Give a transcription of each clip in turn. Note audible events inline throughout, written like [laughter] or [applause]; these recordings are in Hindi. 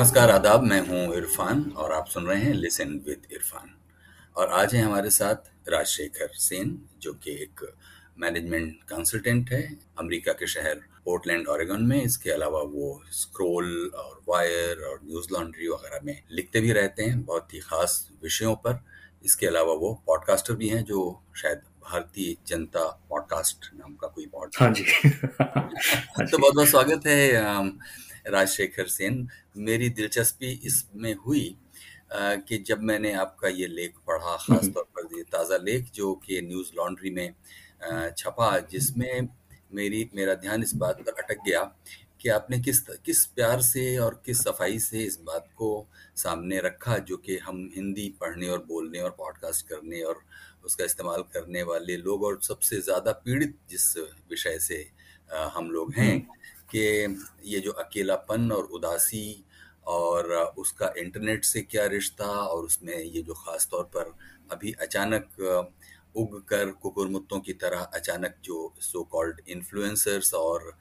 नमस्कार आदाब। मैं हूँ इरफान और आप सुन रहे हैं लिसन विद इरफान। और आज है हमारे साथ राजशेखर सेन जो कि एक मैनेजमेंट कंसल्टेंट है अमेरिका के शहर पोर्टलैंड ओरेगन में। इसके अलावा वो स्क्रोल और वायर और न्यूज़ लॉन्ड्री वगैरह में लिखते भी रहते हैं बहुत ही खास विषयों पर। इसके अलावा वो पॉडकास्टर भी हैं जो शायद भारतीय जनता पॉडकास्ट नाम का कोई पॉडकास्ट हाँ जी। [laughs] तो बहुत बहुत स्वागत है। राजशेखर सेन मेरी दिलचस्पी इसमें हुई कि जब मैंने आपका ये लेख पढ़ा खास तौर पर ये ताज़ा लेख जो कि न्यूज़ लॉन्ड्री में छपा जिसमें मेरी मेरा ध्यान इस बात पर अटक गया कि आपने किस किस प्यार से और किस सफ़ाई से इस बात को सामने रखा जो कि हम हिंदी पढ़ने और बोलने और पॉडकास्ट करने और उसका इस्तेमाल करने वाले लोग और सबसे ज़्यादा पीड़ित जिस विषय से हम लोग हैं कि ये जो अकेलापन और उदासी और उसका इंटरनेट से क्या रिश्ता और उसमें ये जो ख़ास तौर पर अभी अचानक उग कर कुकुरमुत्तों की तरह अचानक जो सो कॉल्ड इन्फ्लुएंसर्स और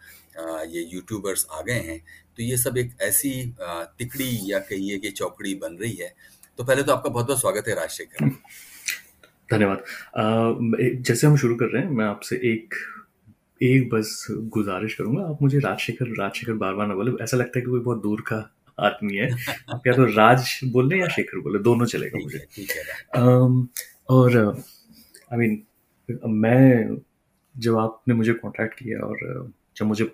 ये यूट्यूबर्स आ गए हैं तो ये सब एक ऐसी तिकड़ी या कहिए कि चौकड़ी बन रही है। तो पहले तो आपका बहुत बहुत स्वागत है राजशेखर धन्यवाद। जैसे हम शुरू कर रहे हैं, मैं आपसे एक एक बस गुजारिश करूँगा आप मुझे राजशेखर राजशेखर बार बार ना बोले। ऐसा लगता है कि कोई बहुत दूर का आदमी है। आप क्या तो राज बोले या शेखर बोले दोनों चलेगा मुझे। um, और आई I मीन mean, मैं जब आपने मुझे कांटेक्ट किया और जब मुझे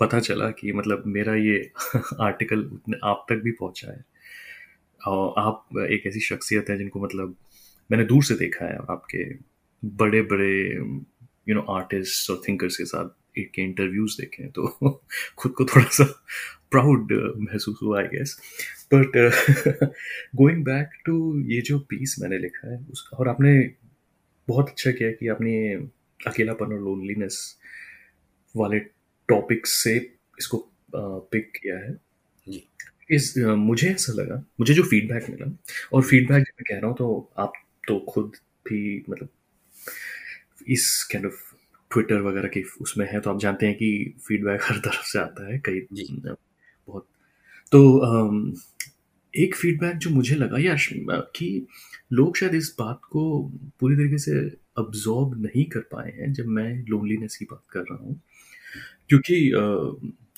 पता चला कि मतलब मेरा ये [laughs] आर्टिकल आप तक भी पहुँचा है और आप एक ऐसी शख्सियत है जिनको मतलब मैंने दूर से देखा है आपके बड़े बड़े यू नो आर्टिस्ट और थिंकर्स के साथ के इंटरव्यूज़ देखे तो [laughs] खुद को थोड़ा सा प्राउड महसूस हुआ I guess but going back to ये जो पीस मैंने लिखा है उस और आपने बहुत अच्छा किया कि आपने अकेलापन और लोनलीनेस वाले टॉपिक से इसको पिक किया है। इस uh, मुझे ऐसा लगा मुझे जो फीडबैक मिला और फीडबैक जब मैं कह रहा हूँ तो आप तो खुद भी मतलब इस काइंड ऑफ़ ट्विटर वगैरह के उसमें है तो आप जानते हैं कि फीडबैक हर तरफ़ से आता है कई बहुत। तो एक फीडबैक जो मुझे लगा यार कि लोग शायद इस बात को पूरी तरीके से अब्जॉर्ब नहीं कर पाए हैं जब मैं लोनलीनेस की बात कर रहा हूँ। क्योंकि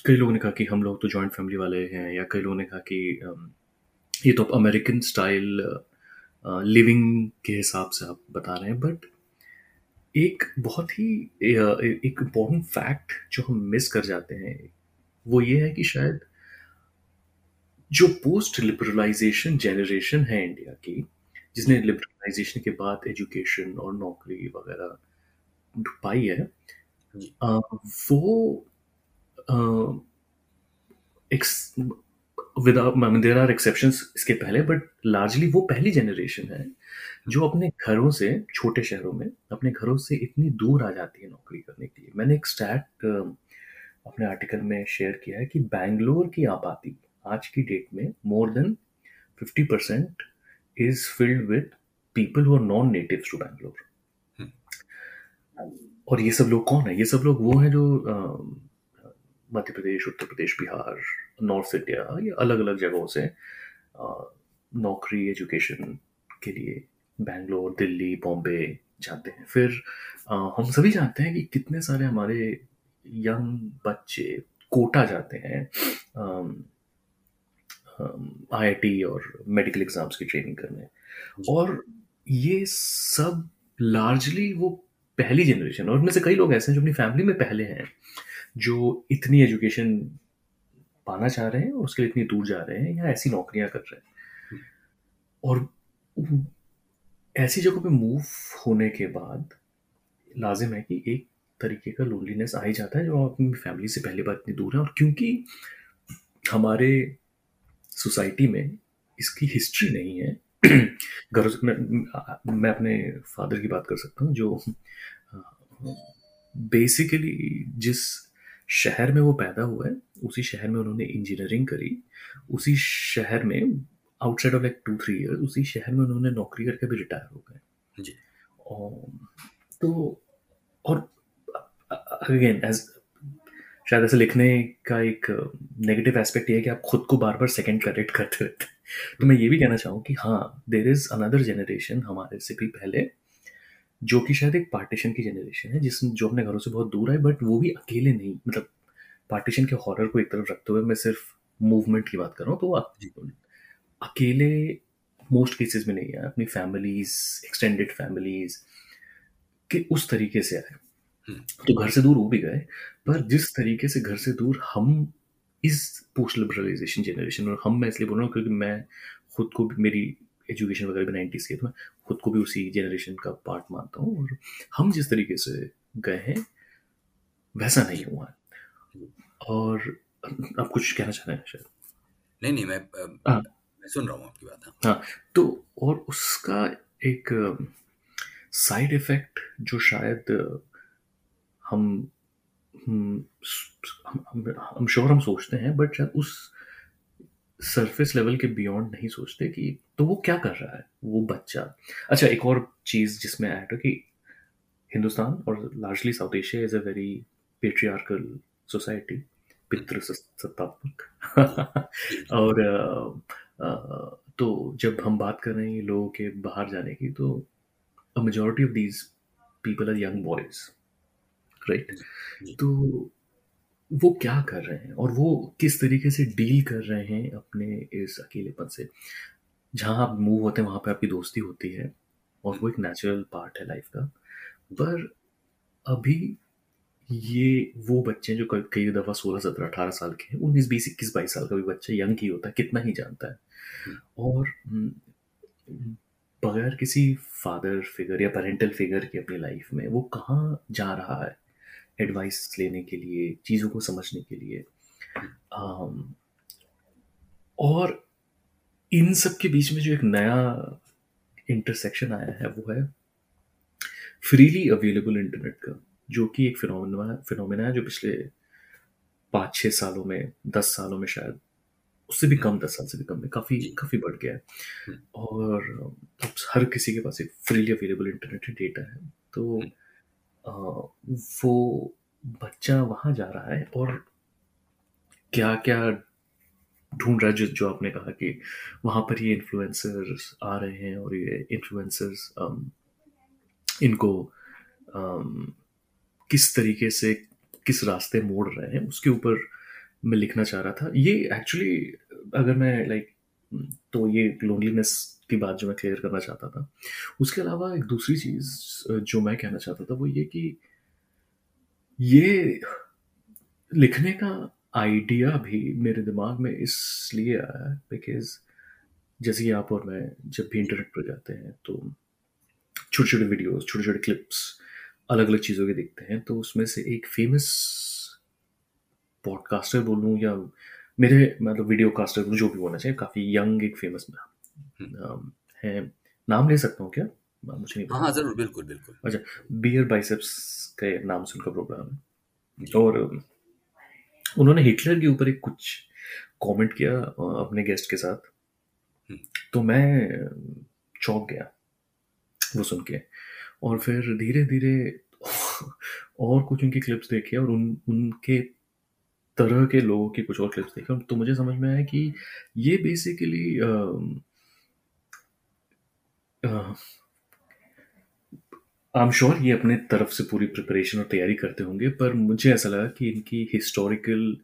कई लोगों ने कहा कि हम लोग तो जॉइंट फैमिली वाले हैं या कई लोगों ने कहा कि ये तो आप अमेरिकन स्टाइल लिविंग के हिसाब से आप बता रहे हैं बट एक बहुत ही एक इम्पोर्टेंट फैक्ट जो हम मिस कर जाते हैं वो ये है कि शायद जो पोस्ट लिबरलाइजेशन जनरेशन है इंडिया की जिसने लिबरलाइजेशन के बाद एजुकेशन और नौकरी वगैरह पाई है आ, वो विदाउट देर आर एक्सेप्शन इसके पहले बट लार्जली वो पहली जनरेशन है जो अपने घरों से छोटे शहरों में अपने घरों से इतनी दूर आ जाती है नौकरी करने के लिए। मैंने एक स्टैट अपने आर्टिकल में शेयर किया है कि बैंगलोर की आबादी आज की डेट में more than fifty percent is filled with people who are non native to Bangalore और ये सब लोग कौन है? ये सब लोग वो हैं जो मध्य प्रदेश उत्तर प्रदेश बिहार नॉर्थ इंडिया या अलग अलग जगहों से नौकरी एजुकेशन के लिए बैंगलोर दिल्ली बॉम्बे जाते हैं। फिर आ, हम सभी जानते हैं कि कितने सारे हमारे यंग बच्चे कोटा जाते हैं आईआईटी और मेडिकल एग्ज़ाम्स की ट्रेनिंग करने। और ये सब लार्जली वो पहली जनरेशन और उनमें से कई लोग ऐसे हैं जो अपनी फैमिली में पहले हैं जो इतनी एजुकेशन पाना चाह रहे हैं और उसके लिए इतनी दूर जा रहे हैं या ऐसी नौकरियाँ कर रहे हैं। और ऐसी जगहों पे मूव होने के बाद लाजिम है कि एक तरीके का लोनलीनेस आ ही जाता है जो अपनी फैमिली से पहली बार इतनी दूर है और क्योंकि हमारे सोसाइटी में इसकी हिस्ट्री नहीं है [clears throat] घर मैं, मैं अपने फादर की बात कर सकता हूँ जो बेसिकली जिस शहर में वो पैदा हुआ है उसी शहर में उन्होंने इंजीनियरिंग करी उसी शहर में outside of like two three year उसी शहर में उन्होंने नौकरी करके भी रिटायर हो गए। जी। और तो और अगेन एज शायद ऐसे लिखने का एक नेगेटिव एस्पेक्ट ये है कि आप खुद को बार बार सेकंड करेक्ट [laughs] करते रहते हैं। तो मैं ये भी कहना चाहूँ कि हाँ देर इज़ अनदर जनरेशन हमारे से भी पहले जो कि शायद एक पार्टीशन की जनरेशन है जिस जो अपने घरों से बहुत दूर है बट वो भी अकेले नहीं मतलब पार्टीशन के हॉरर को एक तरफ़ रखते हुए मैं सिर्फ़ मूवमेंट की बात कर रहा हूँ तो वो अकेले मोस्ट केसेस में नहीं आए अपनी फैमिलीज़ एक्सटेंडेड फैमिलीज़ के उस तरीके से आए। तो घर से दूर वो भी गए पर जिस तरीके से घर से दूर हम इस पोस्ट लिबरलाइजेशन जनरेशन और हम मैं इसलिए बोल रहा हूँ क्योंकि मैं खुद को भी मेरी एजुकेशन वगैरह भी नाइन्टीज की तो मैं खुद को भी उसी जनरेशन का पार्ट मानता हूँ और हम जिस तरीके से गए हैं वैसा नहीं हुआ है। और आप कुछ कहना चाह रहे हैं शायद? नहीं नहीं मैं आ, सुन रहा हूँ आपकी बात हाँ।, हाँ तो और उसका एक साइड इफ़ेक्ट जो शायद हम हम श्योर हम सोचते हैं बट शायद उस सरफेस लेवल के बियॉन्ड नहीं सोचते कि तो वो क्या कर रहा है वो बच्चा अच्छा एक और चीज़ जिसमें ऐड है कि हिंदुस्तान और largely South Asia is a very patriarchal society पितृ सत्तात्मक और तो जब हम बात कर रहे हैं लोगों के बाहर जाने की तो a majority of these people are young boys right तो वो क्या कर रहे हैं? और वो किस तरीके से डील कर रहे हैं अपने इस अकेलेपन से? जहाँ आप मूव होते हैं वहाँ पे आपकी दोस्ती होती है और वो एक नेचुरल पार्ट है लाइफ का। पर अभी ये वो बच्चे जो कई दफ़ा सोलह सत्रह अठारह साल के हैं। उन्नीस बीस इक्कीस बाईस साल का भी बच्चा यंग ही होता है कितना ही जानता है। हम्म। और हम्म, बगैर किसी फादर फिगर या पेरेंटल फिगर की अपनी लाइफ में वो कहाँ जा रहा है एडवाइस लेने के लिए चीज़ों को समझने के लिए। और इन सब के बीच में जो एक नया इंटरसेक्शन आया है वो है फ्रीली अवेलेबल इंटरनेट का। जो कि एक फिनोमिना फिनोमिना है जो पिछले पाँच छः सालों में दस सालों में शायद उससे भी कम दस साल से भी कम में काफ़ी काफ़ी बढ़ गया है। और अब हर किसी के पास एक फ्रीली अवेलेबल इंटरनेट डेटा है। तो वो बच्चा वहाँ जा रहा है और क्या क्या ढूंढ रहा है जो जो आपने कहा कि वहाँ पर ये इन्फ्लुएंसर्स आ रहे हैं और ये इन्फ्लुएंसर्स इनको किस तरीके से किस रास्ते मोड़ रहे हैं, उसके ऊपर मैं लिखना चाह रहा था। ये एक्चुअली अगर मैं लाइक तो ये लोनलीनेस की बात जो मैं क्लियर करना चाहता था। उसके अलावा एक दूसरी चीज़ जो मैं कहना चाहता था, वो ये कि ये लिखने का आइडिया भी मेरे दिमाग में इसलिए आया बिकॉज़ जैसे कि आप और मैं जब भी इंटरनेट पर जाते हैं तो छोटे छोटे वीडियोस छोटे छोटे क्लिप्स अलग अलग चीज़ों के देखते हैं तो उसमें से एक फ़ेमस पॉडकास्टर बोलूँ या मेरे मतलब वीडियो कास्टर जो भी होना चाहिए काफ़ी यंग एक फ़ेमस है नाम ले सकता हूँ क्या? मुझे नहीं पता। हाँ ज़रूर बिल्कुल बिल्कुल। अच्छा बियर बाइसेप्स के नाम से उनका प्रोग्राम है। और उन्होंने हिटलर के ऊपर एक कुछ कमेंट किया अपने गेस्ट के साथ। हम्म। तो मैं चौंक गया वो सुन के। और फिर धीरे धीरे और कुछ उनकी क्लिप्स देखे और उन, उनके तरह के लोगों की कुछ और क्लिप्स देखे। तो मुझे समझ में आया कि ये बेसिकली आई एम श्योर ये अपने तरफ़ से पूरी प्रिपरेशन और तैयारी करते होंगे, पर मुझे ऐसा लगा कि इनकी हिस्टोरिकल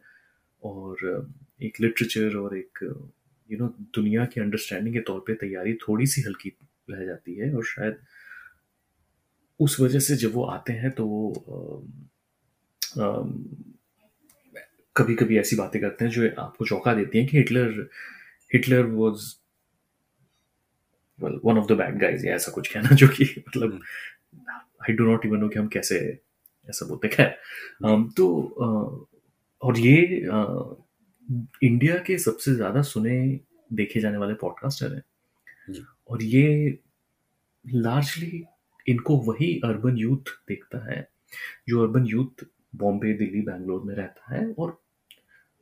और एक लिटरेचर और एक यू नो दुनिया की अंडरस्टैंडिंग के तौर पे तैयारी थोड़ी सी हल्की रह जाती है और शायद उस वजह से जब वो आते हैं तो वो कभी कभी ऐसी बातें करते हैं जो आपको चौंका देती हैं कि Hitler Hitler was well one of the bad guys या ऐसा कुछ कहना जो कि मतलब I do not even know कि हम कैसे ऐसा बोलते खैर um, तो uh, और ये इंडिया के सबसे ज़्यादा सुने देखे जाने वाले पॉडकास्टर हैं। और ये लार्जली इनको वही अर्बन यूथ देखता है, जो अर्बन यूथ बॉम्बे दिल्ली बैंगलोर में रहता है और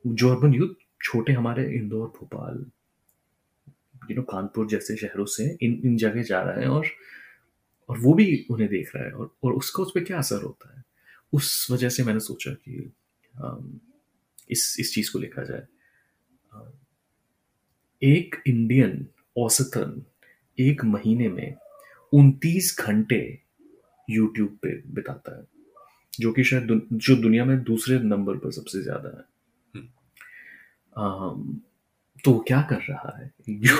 जो अर्बन यूथ छोटे हमारे इंदौर, भोपाल यू नो कानपुर जैसे शहरों से इन इन जगह जा रहे हैं और और वो भी उन्हें देख रहा है और और उसका उस पर क्या असर होता है? उस वजह से मैंने सोचा कि इस इस चीज़ को लिखा जाए। एक इंडियन औसतन एक महीने में उनतीस घंटे यूट्यूब पे बिताता है जो कि शायद दुन, जो दुनिया में दूसरे नंबर पर सबसे ज़्यादा है। हम्म। अम, तो क्या कर रहा है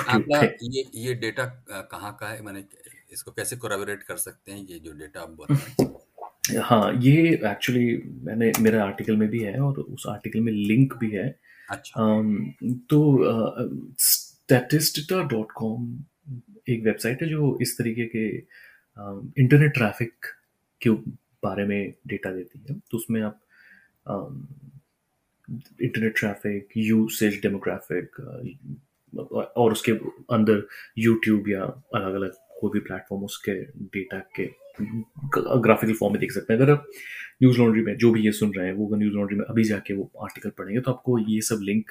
आपका ये ये डेटा कहाँ का है? मैंने इसको कैसे कोराबोरेट कर सकते हैं? ये जो डेटा आप बता रहे हैं। हाँ ये एक्चुअली मैंने मेरे आर्टिकल में भी है और उस आर्टिकल में लिंक भी है। अच्छा। अम, तो statista डॉट कॉम एक वेबसाइट है जो इस तरीके के इंटरनेट ट्रैफ़िक के बारे में डेटा देती है। तो उसमें आप इंटरनेट ट्रैफ़िक यूसेज डेमोग्राफिक और उसके अंदर यूट्यूब या अलग अलग कोई भी प्लेटफॉर्म उसके डेटा के ग्राफिकल फॉर्म में देख सकते हैं। अगर आप न्यूज़ लॉन्ड्री में जो भी ये सुन रहे हैं, वो अगर न्यूज़ लॉन्ड्री में अभी जाके वो आर्टिकल पढ़ेंगे तो आपको ये सब लिंक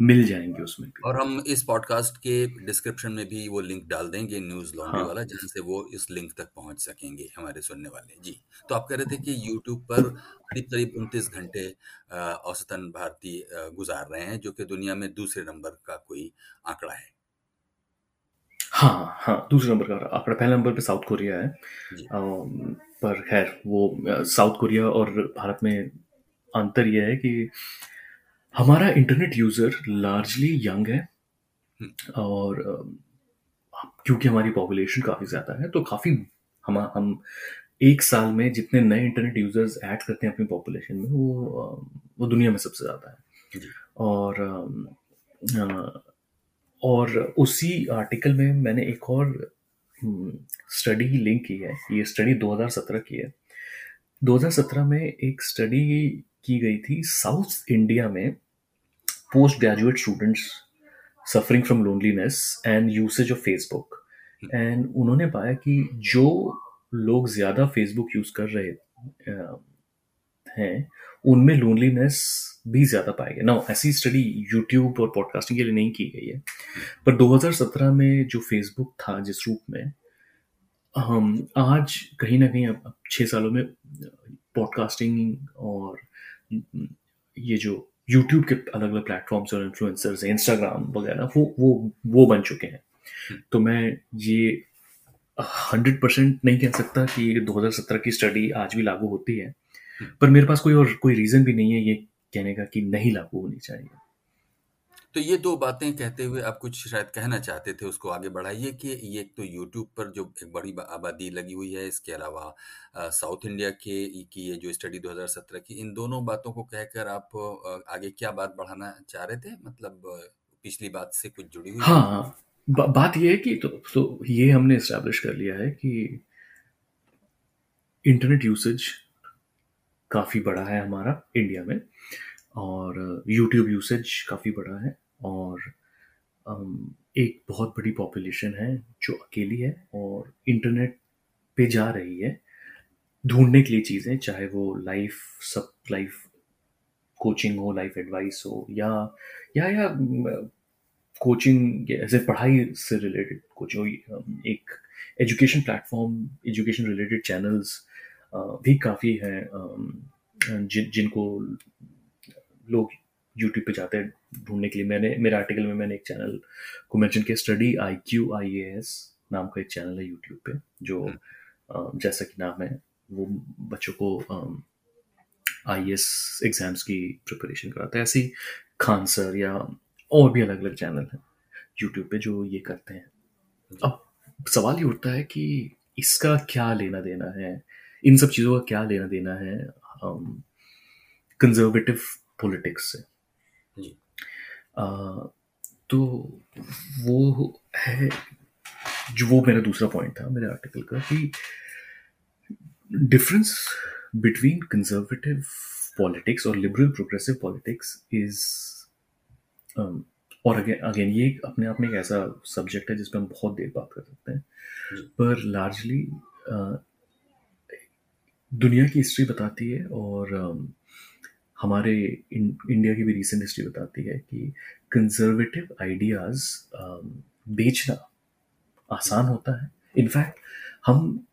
मिल जाएँगे उसमें भी। और हम इस पॉडकास्ट के डिस्क्रिप्शन में भी वो लिंक डाल देंगे न्यूज़ लॉन्ड्री हाँ। वाला जहाँ से वो इस लिंक तक पहुँच सकेंगे हमारे सुनने वाले। जी तो आप कह रहे थे कि यूट्यूब पर करीब करीब उनतीस घंटे औसतन भारतीय गुजार रहे हैं जो कि दुनिया में दूसरे नंबर का कोई आंकड़ा है। हाँ हाँ दूसरे नंबर का आंकड़ा। पहले नंबर पे साउथ कोरिया है। अम, पर खैर वो साउथ कोरिया और भारत में अंतर यह है कि हमारा इंटरनेट यूज़र लार्जली यंग है। हम्म। और क्योंकि हमारी पॉपुलेशन काफ़ी ज़्यादा है तो काफ़ी हम हम एक साल में जितने नए इंटरनेट यूज़र्स ऐड करते हैं अपनी पॉपुलेशन में वो वो दुनिया में सबसे ज़्यादा है। और और उसी आर्टिकल में मैंने एक और स्टडी लिंक की है। ये स्टडी 2017 की है। 2017 में एक स्टडी की गई थी साउथ इंडिया में post graduate students suffering from loneliness and usage of Facebook. And उन्होंने पाया कि जो लोग ज़्यादा फेसबुक यूज़ कर रहे हैं, उनमें लोनलीनेस भी ज़्यादा पाया गया ना ऐसी स्टडी यूट्यूब और पॉडकास्टिंग के लिए नहीं की गई है। पर 2017 में जो फेसबुक था, जिस रूप में, हम आज कहीं ना कहीं अब छः सालों में पॉडकास्टिंग और ये जो यूट्यूब के अलग अलग प्लेटफॉर्म्स और इन्फ्लुएंसर्स हैं इंस्टाग्राम वगैरह, वो वो वो बन चुके हैं। तो मैं ये हंड्रेड परसेंट नहीं कह सकता कि 2017 की स्टडी आज भी लागू होती है। पर मेरे पास कोई और, कोई रीज़न भी नहीं है ये कहने का कि नहीं लागू होनी चाहिए। तो ये दो बातें कहते हुए आप कुछ शायद कहना चाहते थे उसको आगे बढ़ाइए कि ये एक तो यूट्यूब पर जो एक बड़ी आबादी लगी हुई है इसके अलावा साउथ इंडिया के की ये जो स्टडी 2017 की इन दोनों बातों को कहकर आप आगे क्या बात बढ़ाना चाह रहे थे मतलब पिछली बात से कुछ जुड़ी हुई है? हाँ बा, बात ये है कि तो, तो ये हमने इस्टेब्लिश कर लिया है कि इंटरनेट यूसेज काफ़ी बड़ा है हमारा इंडिया में और यूट्यूब यूसेज काफ़ी बड़ा है और एक बहुत बड़ी पॉपुलेशन है जो अकेली है और इंटरनेट पे जा रही है। ढूँढने के लिए चीज़ें, चाहे वो लाइफ सब लाइफ कोचिंग हो लाइफ एडवाइस हो, या या या कोचिंग ऐसे पढ़ाई से रिलेटेड कुछ हो एक education platform education related channels भी काफ़ी हैं जिन, जिनको लोग यूट्यूब पे जाते हैं। ढूँढने के लिए मैंने मेरे आर्टिकल में मैंने एक चैनल को मेंशन किया study I Q I A S नाम का एक चैनल है यूट्यूब पे जो जैसा कि नाम है वो बच्चों को आई एस एग्ज़ाम्स की प्रिपरेशन कराता है। ऐसे ही खान सर या और भी अलग अलग चैनल हैं यूट्यूब पे जो ये करते हैं। अब सवाल ये उठता है कि इसका क्या लेना देना है? इन सब चीज़ों का क्या लेना देना है कंजर्वेटिव पॉलिटिक्स से? तो वो है जो वो मेरा दूसरा पॉइंट था मेरे आर्टिकल का कि डिफरेंस बिटवीन कंजर्वेटिव पॉलिटिक्स और लिबरल प्रोग्रेसिव पॉलिटिक्स इज़ और अगेन अगेन ये अपने आप में एक ऐसा सब्जेक्ट है जिस पर हम बहुत देर बात कर सकते हैं। पर लार्जली दुनिया की हिस्ट्री बताती है और um, हमारे इन, इंडिया की भी रिसेंट हिस्ट्री बताती है कि कंजर्वेटिव आइडियाज़ बेचना आसान होता है। इनफैक्ट हम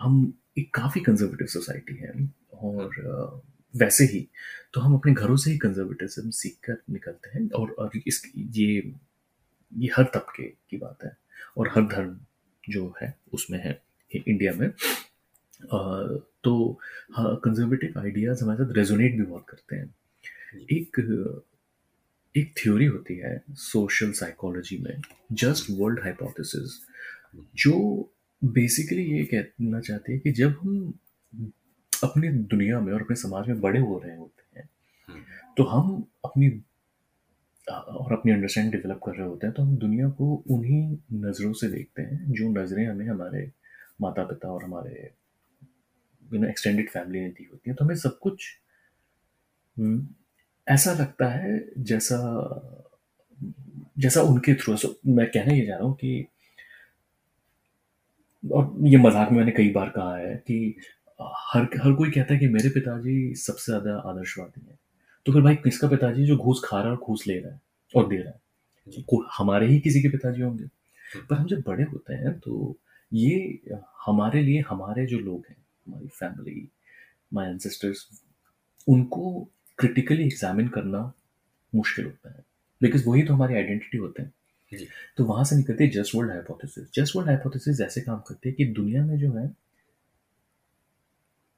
हम एक काफ़ी कंजर्वेटिव सोसाइटी है और uh, वैसे ही तो हम अपने घरों से ही कंजर्वेटिज्म सीख कर निकलते हैं और, और इस ये ये हर तबके की बात है और हर धर्म जो है उसमें है इंडिया में। तो हाँ कंजर्वेटिव आइडियाज़ हमारे साथ रेजोनेट भी बहुत करते हैं। एक एक थ्योरी होती है सोशल साइकोलॉजी में जस्ट वर्ल्ड हाइपोथेसिस जो बेसिकली ये कहना चाहते हैं कि जब हम अपनी दुनिया में और अपने समाज में बड़े हो रहे होते हैं हम्म। तो हम अपनी और अपनी अंडरस्टैंड डेवलप कर रहे होते हैं तो हम दुनिया को उन्हीं नज़रों से देखते हैं जो नज़रें हमें हमारे माता पिता और हमारे यू नो एक्सटेंडेड फैमिली ने दी होती है तो हमें सब कुछ हम्म, ऐसा लगता है जैसा जैसा उनके थ्रू मैं कहना ये जा रहा हूँ कि और ये मज़ाक में मैंने कई बार कहा है कि हर हर कोई कहता है कि मेरे पिताजी सबसे ज़्यादा आदर्शवादी हैं। तो फिर भाई किसका पिताजी जो घूस खा रहा है और घूस ले रहा है और दे रहा है? हमारे ही किसी के पिताजी होंगे। पर हम जब बड़े होते हैं तो ये हमारे लिए हमारे जो लोग हैं हमारी फैमिली माई एंसेस्टर्स उनको क्रिटिकली एग्जामिन करना मुश्किल होता है बिकॉज़ वही तो हमारी आइडेंटिटी होते हैं तो वहाँ से निकलते हैं just world hypothesis just world hypothesis ऐसे काम करते हैं कि दुनिया में जो है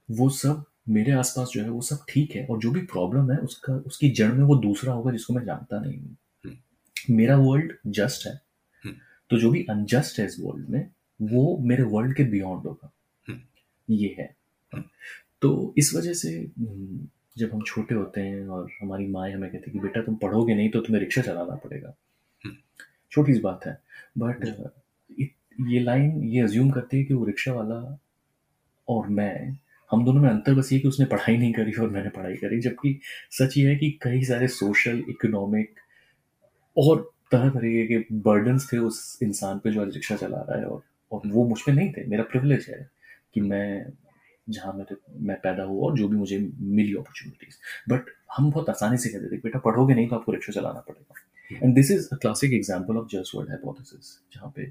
वो सब मेरे आसपास जो है वो सब ठीक है और जो भी प्रॉब्लम है उसका उसकी जड़ में वो दूसरा होगा जिसको मैं जानता नहीं हूँ हम्म। मेरा वर्ल्ड जस्ट है हम्म। तो जो भी अनजस्ट है इस वर्ल्ड में वो मेरे वर्ल्ड के बियॉन्ड होगा। ये है। तो इस वजह से जब हम छोटे होते हैं और हमारी माए हमें कहती है कि बेटा तुम पढ़ोगे नहीं तो तुम्हें रिक्शा चलाना पड़ेगा। छोटी सी बात है। बट ये लाइन ये अज्यूम करती है कि वो रिक्शा वाला और मैं हम दोनों में अंतर बस ये कि उसने पढ़ाई नहीं करी और मैंने पढ़ाई करी। जबकि सच ये है कि कई सारे सोशल इकोनॉमिक और तरह तरीके के बर्डन्स थे उस इंसान पे जो आज रिक्शा चला रहा है और और वो मुझ पर नहीं थे। मेरा प्रिविलेज है। कि मैं जहाँ मैं मैं पैदा हुआ और जो भी मुझे मिली अपॉर्चुनिटीज़ बट हम बहुत आसानी से कहते थे बेटा पढ़ोगे नहीं तो आपको रिक्शा चलाना पड़ेगा। And this is a classic example of just world hypothesis जहाँ पे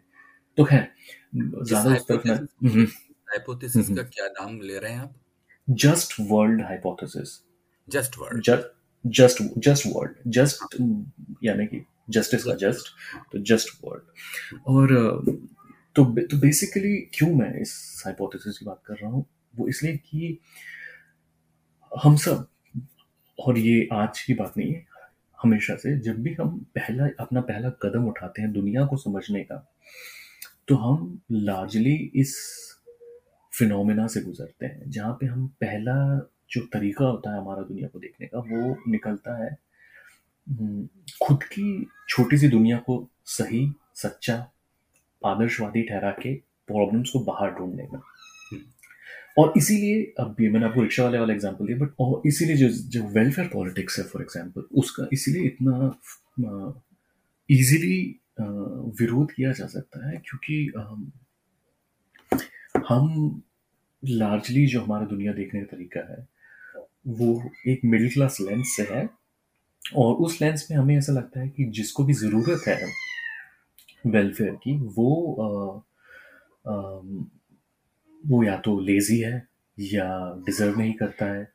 तो खैर ज़्यादा उस तरफ़ मैं हाइपोथेसिस का क्या नाम ले रहे हैं आप? Just world hypothesis just world just just world just यानी कि जस्टिस का जस्ट तो जस्ट वर्ल्ड और तो तो बेसिकली क्यों मैं इस हाइपोथेसिस की बात कर रहा हूँ? वो इसलिए कि हम सब और ये आज की बात नहीं है हमेशा से जब भी हम पहला अपना पहला कदम उठाते हैं दुनिया को समझने का तो हम लार्जली इस फिनोमिना से गुजरते हैं जहाँ पे हम पहला जो तरीका होता है हमारा दुनिया को देखने का वो निकलता है हम्म, खुद की छोटी सी दुनिया को सही सच्चा आदर्शवादी ठहरा के प्रॉब्लम्स को बाहर ढूँढने का। और इसीलिए, अब भी मैंने आपको रिक्शा वाले वाला एग्जांपल दिया बट और इसीलिए जो जो वेलफेयर पॉलिटिक्स है फॉर एग्जांपल उसका इसीलिए इतना इजीली विरोध किया जा सकता है, क्योंकि हम लार्जली जो हमारा दुनिया देखने का तरीका है, वो एक मिडिल क्लास लेंस से है, और उस लेंस में हमें ऐसा लगता है कि जिसको भी ज़रूरत है वेलफेयर की वो आ, आ, वो या तो लेज़ी है या डिज़र्व नहीं करता है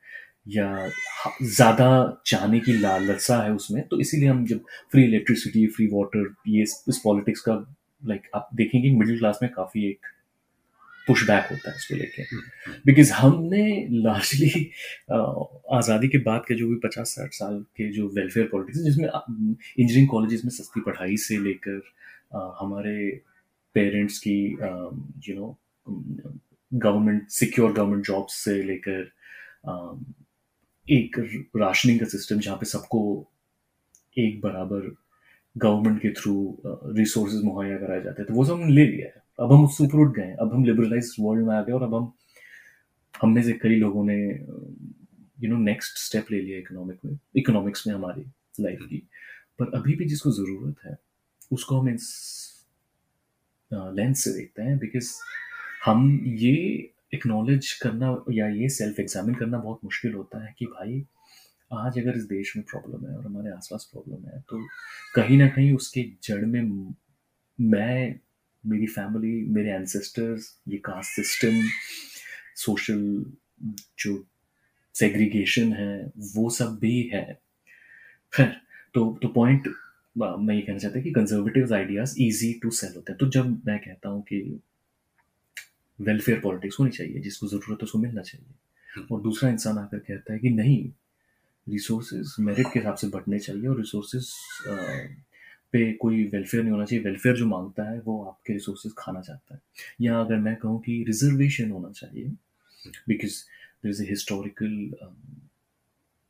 या ज़्यादा चाहने की लालसा है उसमें। तो इसीलिए हम जब फ्री इलेक्ट्रिसिटी फ्री वाटर ये इस पॉलिटिक्स का लाइक आप देखेंगे मिडिल क्लास में काफ़ी एक पुश बैक होता है इसको लेके। बिकॉज़ हमने लार्जली आज़ादी के बाद के जो भी पचास साठ साल के जो वेलफेयर पॉलिटिक्स जिसमें इंजीनियरिंग कॉलेजेस में सस्ती पढ़ाई से लेकर हमारे पेरेंट्स की you know government secure government jobs से लेकर एक राशनिंग का सिस्टम जहाँ पे सबको एक बराबर गवर्नमेंट के थ्रू रिसोर्सेज मुहैया कराए जाते हैं। तो वो सब हमने ले लिया है। अब हम उससे ऊपर उठ गए अब हम लिबरलाइज वर्ल्ड में आ गए और अब हम हम में से कई लोगों ने यू नो नेक्स्ट स्टेप ले लिया इकोनॉमिक में इकोनॉमिक्स में हमारी लाइफ की। पर अभी भी जिसको ज़रूरत है उसको हम इस लेंस से देखते हैं बिकॉज़ हम ये एक्नॉलेज करना या ये सेल्फ एग्जामिन करना बहुत मुश्किल होता है कि भाई, आज अगर इस देश में प्रॉब्लम है और हमारे आसपास प्रॉब्लम है तो कहीं ना कहीं उसके जड़ में मैं मेरी फैमिली मेरे एंसेस्टर्स ये कास्ट सिस्टम सोशल जो सेग्रीगेशन है, वो सब भी है। खैर [laughs] तो तो पॉइंट मैं ये कहना चाहता हूँ कि conservative ideas easy to sell होते हैं। तो जब मैं कहता हूँ कि वेलफेयर पॉलिटिक्स होनी चाहिए जिसको ज़रूरत है उसको मिलना चाहिए और दूसरा इंसान आकर कहता है कि नहीं रिसोर्सेज मेरिट के हिसाब से बढ़ने चाहिए और रिसोर्सेज पे कोई वेलफेयर नहीं होना चाहिए। वेलफेयर जो माँगता है वो आपके रिसोर्सेज खाना चाहता है। या अगर मैं कहूँ कि रिजर्वेशन होना चाहिए because there is a historical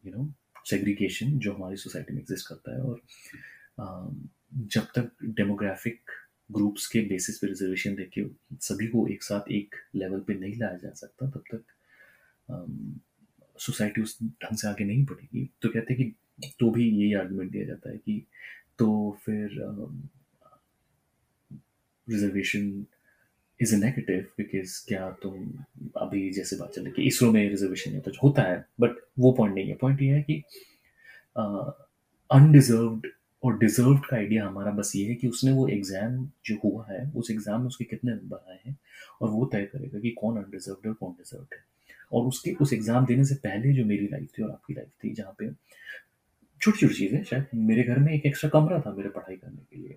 you know segregation जो हमारी सोसाइटी में एग्जिस्ट करता है और जब तक डेमोग्राफिक ग्रुप्स के बेसिस पे रिजर्वेशन देके सभी को एक साथ एक लेवल पे नहीं लाया जा सकता, तब तक सोसाइटी उस ढंग से आगे नहीं बढ़ेगी। तो कहते हैं कि तो भी यही आर्गुमेंट दिया जाता है कि तो फिर reservation is a negative because क्या तुम अभी जैसे बात चल रही कि इसरो में रिजर्वेशन है तो होता है बट वो पॉइंट नहीं है। पॉइंट ये है कि अनडिजर्व्ड और डिजर्व्ड का आइडिया हमारा बस ये है कि उसने वो एग्ज़ाम जो हुआ है, उस एग्ज़ाम में उसके कितने नंबर आए हैं और वो तय करेगा कि कौन अनडिजर्व्ड है और कौन डिजर्व्ड है। और उसके, उस एग्ज़ाम देने से पहले जो मेरी लाइफ थी और आपकी लाइफ थी, जहाँ पे छोटी छोटी चीज़ें, शायद मेरे घर में एक एक्स्ट्रा कमरा था मेरे पढ़ाई करने के लिए।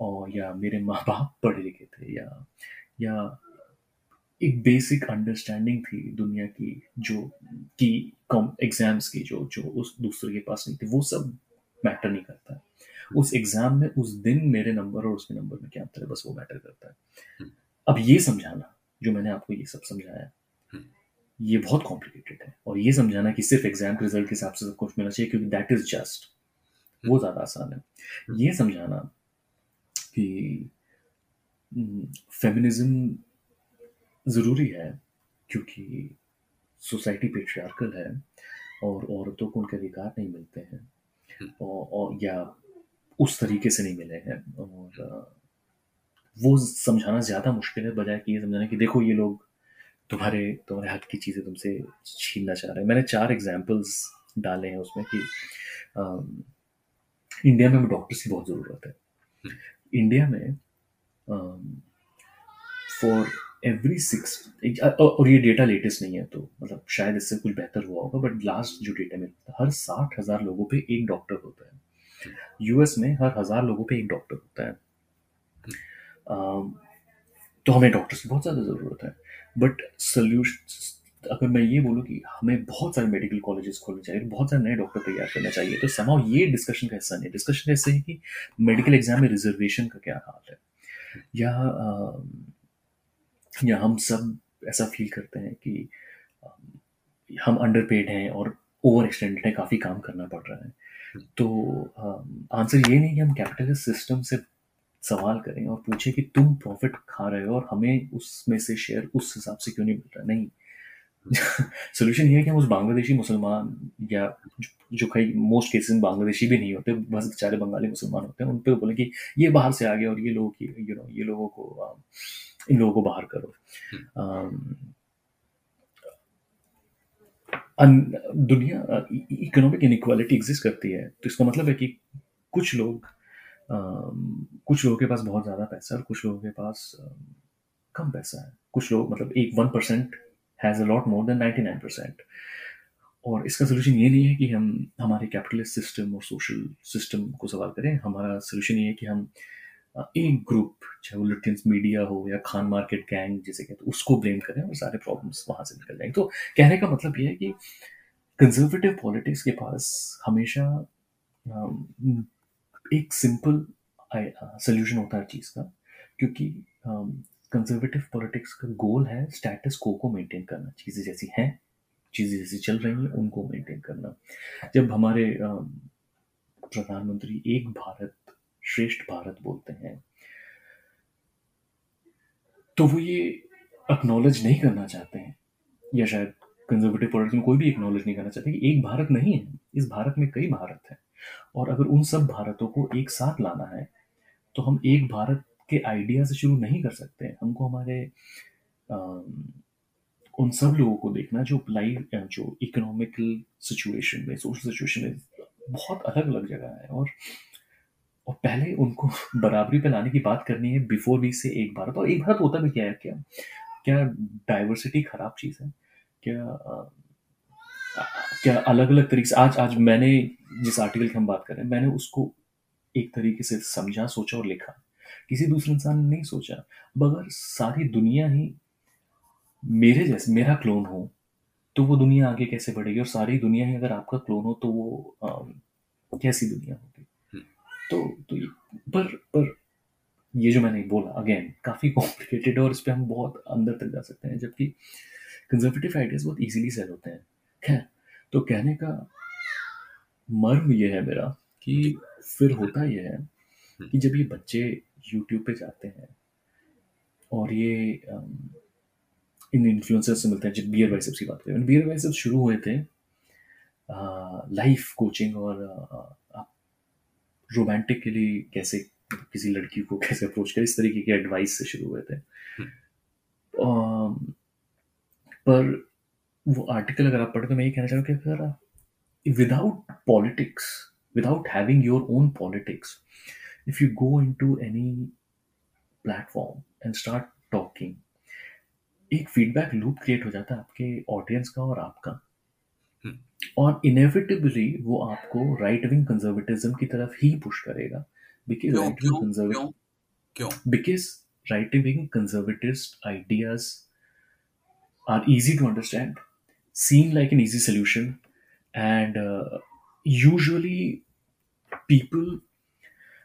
और या मेरे माँ बाप पढ़े लिखे थे या या एक बेसिक अंडरस्टैंडिंग थी दुनिया की, जो, की कम एग्ज़ाम्स की, जो जो उस दूसरे के पास नहीं थी, वो सब मैटर नहीं करता है। उस एग्ज़ाम में उस दिन मेरे नंबर और उसके नंबर में क्या अंतर है बस वो मैटर करता है। हम्म। अब ये समझाना जो मैंने आपको ये सब समझाया हम्म। ये बहुत कॉम्प्लिकेटेड है। और ये समझाना कि सिर्फ़ एग्ज़ाम के रिज़ल्ट के हिसाब से सब कुछ मिलना चाहिए क्योंकि दैट इज़ जस्ट वो ज़्यादा आसान है। हम्म। ये समझाना कि फेमिनिज्म ज़रूरी है क्योंकि सोसाइटी पेट्रियार्कल है और औरतों को उनके अधिकार नहीं मिलते हैं। और, और या उस तरीके से नहीं मिले हैं। और वो समझाना ज़्यादा मुश्किल है बजाय कि ये समझाना कि देखो ये लोग तुम्हारे तुम्हारे हक की चीज़ें तुमसे छीनना चाह रहे हैं। मैंने चार एग्जाम्पल्स डाले हैं उसमें कि आ, इंडिया में डॉक्टर्स की बहुत ज़रूरत है। इंडिया में फॉर एवरी सिक्स और ये डेटा लेटेस्ट नहीं है तो मतलब शायद इससे कुछ बेहतर हुआ होगा बट लास्ट जो डेटा मिलता है हर साठ हज़ार लोगों पे एक डॉक्टर होता है। यूएस में हर हज़ार लोगों पे एक डॉक्टर होता है। तो हमें डॉक्टर्स की बहुत ज़्यादा ज़रूरत है। बट सोल्यूशन अगर मैं ये बोलूँ कि हमें बहुत सारे मेडिकल कॉलेजेस खोलने चाहिए, बहुत सारे नए डॉक्टर तैयार करना चाहिए तो समाव ये डिस्कशन का हिस्सा नहीं डिस्कशन ऐसे है कि मेडिकल एग्ज़ाम में रिजर्वेशन का क्या हाल है? या या हम सब ऐसा फील करते हैं कि हम अंडर पेड हैं और ओवर एक्सटेंडेड है, काफ़ी काम करना पड़ रहा है। तो आंसर ये नहीं कि हम कैपिटलिस्ट सिस्टम से सवाल करें और पूछें कि तुम प्रॉफिट खा रहे हो और हमें उसमें से शेयर उस हिसाब से क्यों नहीं मिल रहा? नहीं। [laughs] सोल्यूशन ये है कि हम उस बांग्लादेशी मुसलमान या जो कई मोस्ट केसेस में बांग्लादेशी भी नहीं होते, बस बेचारे बंगाली मुसलमान होते हैं, उन पर बोले कि ये बाहर से आ गए और ये लोगों यू नो ये लोगों को इन लोगों को बाहर करो। दुनिया इकोनॉमिक इनक्वालिटी एग्जिस्ट करती है तो इसका मतलब है कि कुछ लोग कुछ लोगों के पास बहुत ज़्यादा पैसा है और कुछ लोगों के पास कम पैसा है। कुछ लोग मतलब एक one percent has a lot more than ninety nine percent और इसका सोल्यूशन ये नहीं है कि हम हमारे कैपिटलिस्ट सिस्टम और सोशल सिस्टम को सवाल करें। हमारा सोल्यूशन ये है कि हम एक ग्रुप चाहे वो लिटियंस मीडिया हो या खान मार्केट गैंग जिसे कहते हैं, उसको ब्लेम करें और सारे प्रॉब्लम्स वहाँ से निकल जाएँगे। तो कहने का मतलब ये है कि कंजर्वेटिव पॉलिटिक्स के पास हमेशा एक सिंपल सोल्यूशन होता है चीज़ का, क्योंकि कंजर्वेटिव पॉलिटिक्स का गोल है स्टेटस को को मेंटेन करना। चीज़ें जैसी हैं, चीज़ें जैसी चल रही हैं, उनको मेंटेन करना। जब हमारे प्रधानमंत्री एक भारत श्रेष्ठ भारत बोलते हैं। तो वो ये अक्नॉलेज नहीं करना चाहते हैं या शायद कंजर्वेटिव पॉलिटिक्स में कोई भी एक्नॉलेज नहीं करना चाहते कि एक भारत नहीं है इस भारत में कई भारत है। और अगर उन सब भारतों को एक साथ लाना है तो हम एक भारत के आइडिया से शुरू नहीं कर सकते हमको हमारे आ, उन सब लोगों को देखना जो लाइव जो इकोनॉमिकल सिचुएशन में सोशल सिचुएशन में बहुत अलग अलग जगह है। और और पहले उनको बराबरी पे लाने की बात करनी है बिफोर वी से एक भारत। और एक भारत होता भी क्या है? क्या क्या डाइवर्सिटी खराब चीज़ है? क्या क्या अलग अलग तरीके से आज आज मैंने जिस आर्टिकल की हम बात कर रहे हैं मैंने उसको एक तरीके से समझा सोचा और लिखा। किसी दूसरे इंसान ने नहीं सोचा। अब अगर सारी दुनिया ही मेरे जैसे मेरा क्लोन हो तो वो दुनिया आगे कैसे बढ़ेगी? और सारी दुनिया ही अगर आपका क्लोन हो तो वो अम, कैसी दुनिया होगी? तो तो ये- पर पर ये जो मैंने बोला अगेन काफ़ी कॉम्प्लिकेटेड और इस पर हम बहुत अंदर तक जा सकते हैं जबकि कंजर्वेटिव आइडियाज़ बहुत इजीली सेल होते हैं। खैर तो कहने का मर्म ये है मेरा कि फिर होता यह है कि जब ये बच्चे यूट्यूब पे जाते हैं और ये इन इन्फ्लुएंसर्स से मिलते हैं जब बियर बाइसेप्स की बात करें। बियर बाइसेप्स शुरू हुए थे लाइफ कोचिंग और अ, आप रोमांटिकली कैसे किसी लड़की को कैसे अप्रोच करें इस तरीके के एडवाइस से शुरू हुए थे पर वो आर्टिकल अगर आप पढ़ो तो मैं ये कहना चाहूँ कि अगर आप politics without having your own politics if you go into any platform and start talking एक फीडबैक लूप क्रिएट हो जाता है आपके ऑडियंस का और आपका। और इनएविटेबली वो आपको राइट विंग कंजर्वेटिज्म की तरफ ही पुश करेगा बिकॉज क्यों राइट क्यों विंग कंजर्वेटिव क्यों क्यों because right wing conservatist ideas are easy to understand, seem like an easy solution, and uh, usually people,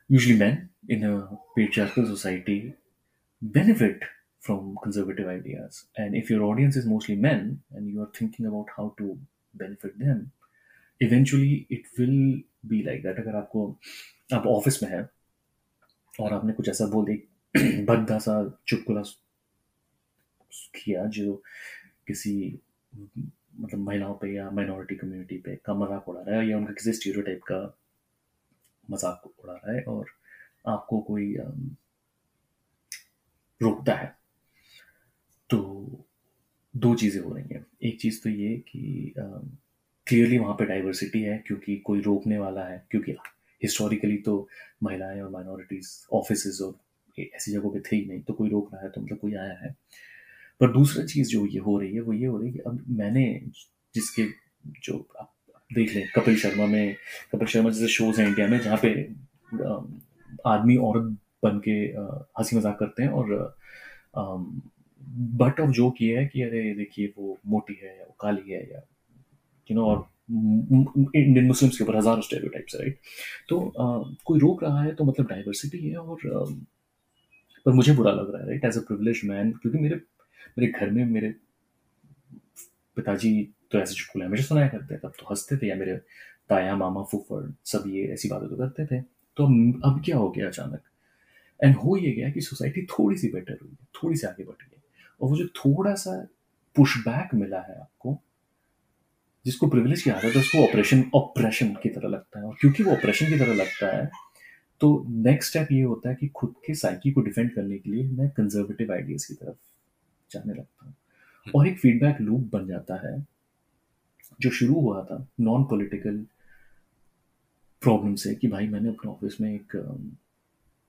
usually men in a patriarchal society, benefit from conservative ideas. And if your audience is mostly men and you are thinking about how to benefit them, eventually it will be like that. अगर आपको आप ऑफ़िस में हैं और आपने कुछ ऐसा बोल दी [clears throat] भद्दा सा चुटकुला किया जो किसी मतलब महिलाओं पे या माइनॉरिटी कम्युनिटी पे का मज़ाक उड़ा रहा है या उनका किसी स्टीरियोटाइप का मज़ाक उड़ा रहा है और आपको कोई रोकता है तो दो चीज़ें हो रही हैं। एक चीज़ तो ये कि क्लियरली वहाँ पे डाइवर्सिटी है क्योंकि कोई रोकने वाला है, क्योंकि हिस्टोरिकली तो महिलाएँ और माइनॉरिटीज ऑफ़िस और ऐसी जगहों पे थे ही नहीं तो कोई रोक रहा है तो मतलब कोई आया है। पर दूसरा चीज़ जो ये हो रही है, वो ये हो रही है कि अब मैंने जिसके जो आप देख लें, कपिल शर्मा में, कपिल शर्मा जैसे शोज़ हैं इंडिया में जहाँ पे आदमी औरत बन के हँसी मज़ाक करते हैं और बट ऑफ़ जोक ये है कि अरे देखिए वो मोटी है या वो काली है या यू नो और इंडियन मुस्लिम्स के ऊपर हज़ारों स्टेरियोटाइप्स राइट तो कोई रोक रहा है तो मतलब डाइवर्सिटी है और पर मुझे बुरा लग रहा है right as a privilege man क्योंकि मेरे मेरे घर में मेरे पिताजी तो ऐसे चुटकुले हमेशा सुनाया करते तब तो हँसते थे या मेरे ताया, मामा, फूफड़, सब ये ऐसी बातें तो करते थे। तो अब अब क्या हो गया अचानक? एंड हो ये गया कि सोसाइटी थोड़ी सी बेटर हुई, थोड़ी सी आगे बढ़ गई। और वो जो थोड़ा सा पुश बैक मिला है आपको जिसको प्रिविलेज की आदत है उसको ऑपरेशन ऑपरेशन की तरह लगता है। और क्योंकि वो ऑपरेशन की तरह लगता है तो नेक्स्ट स्टेप ये होता है कि खुद के साइकी को डिफेंड करने के लिए मैं कंजर्वेटिव आइडियाज़ की तरफ़ जाने लगता हूँ। और एक फीडबैक लूप बन जाता है जो शुरू हुआ था नॉन पॉलिटिकल प्रॉब्लम से कि भाई मैंने अपने ऑफ़िस में एक अम,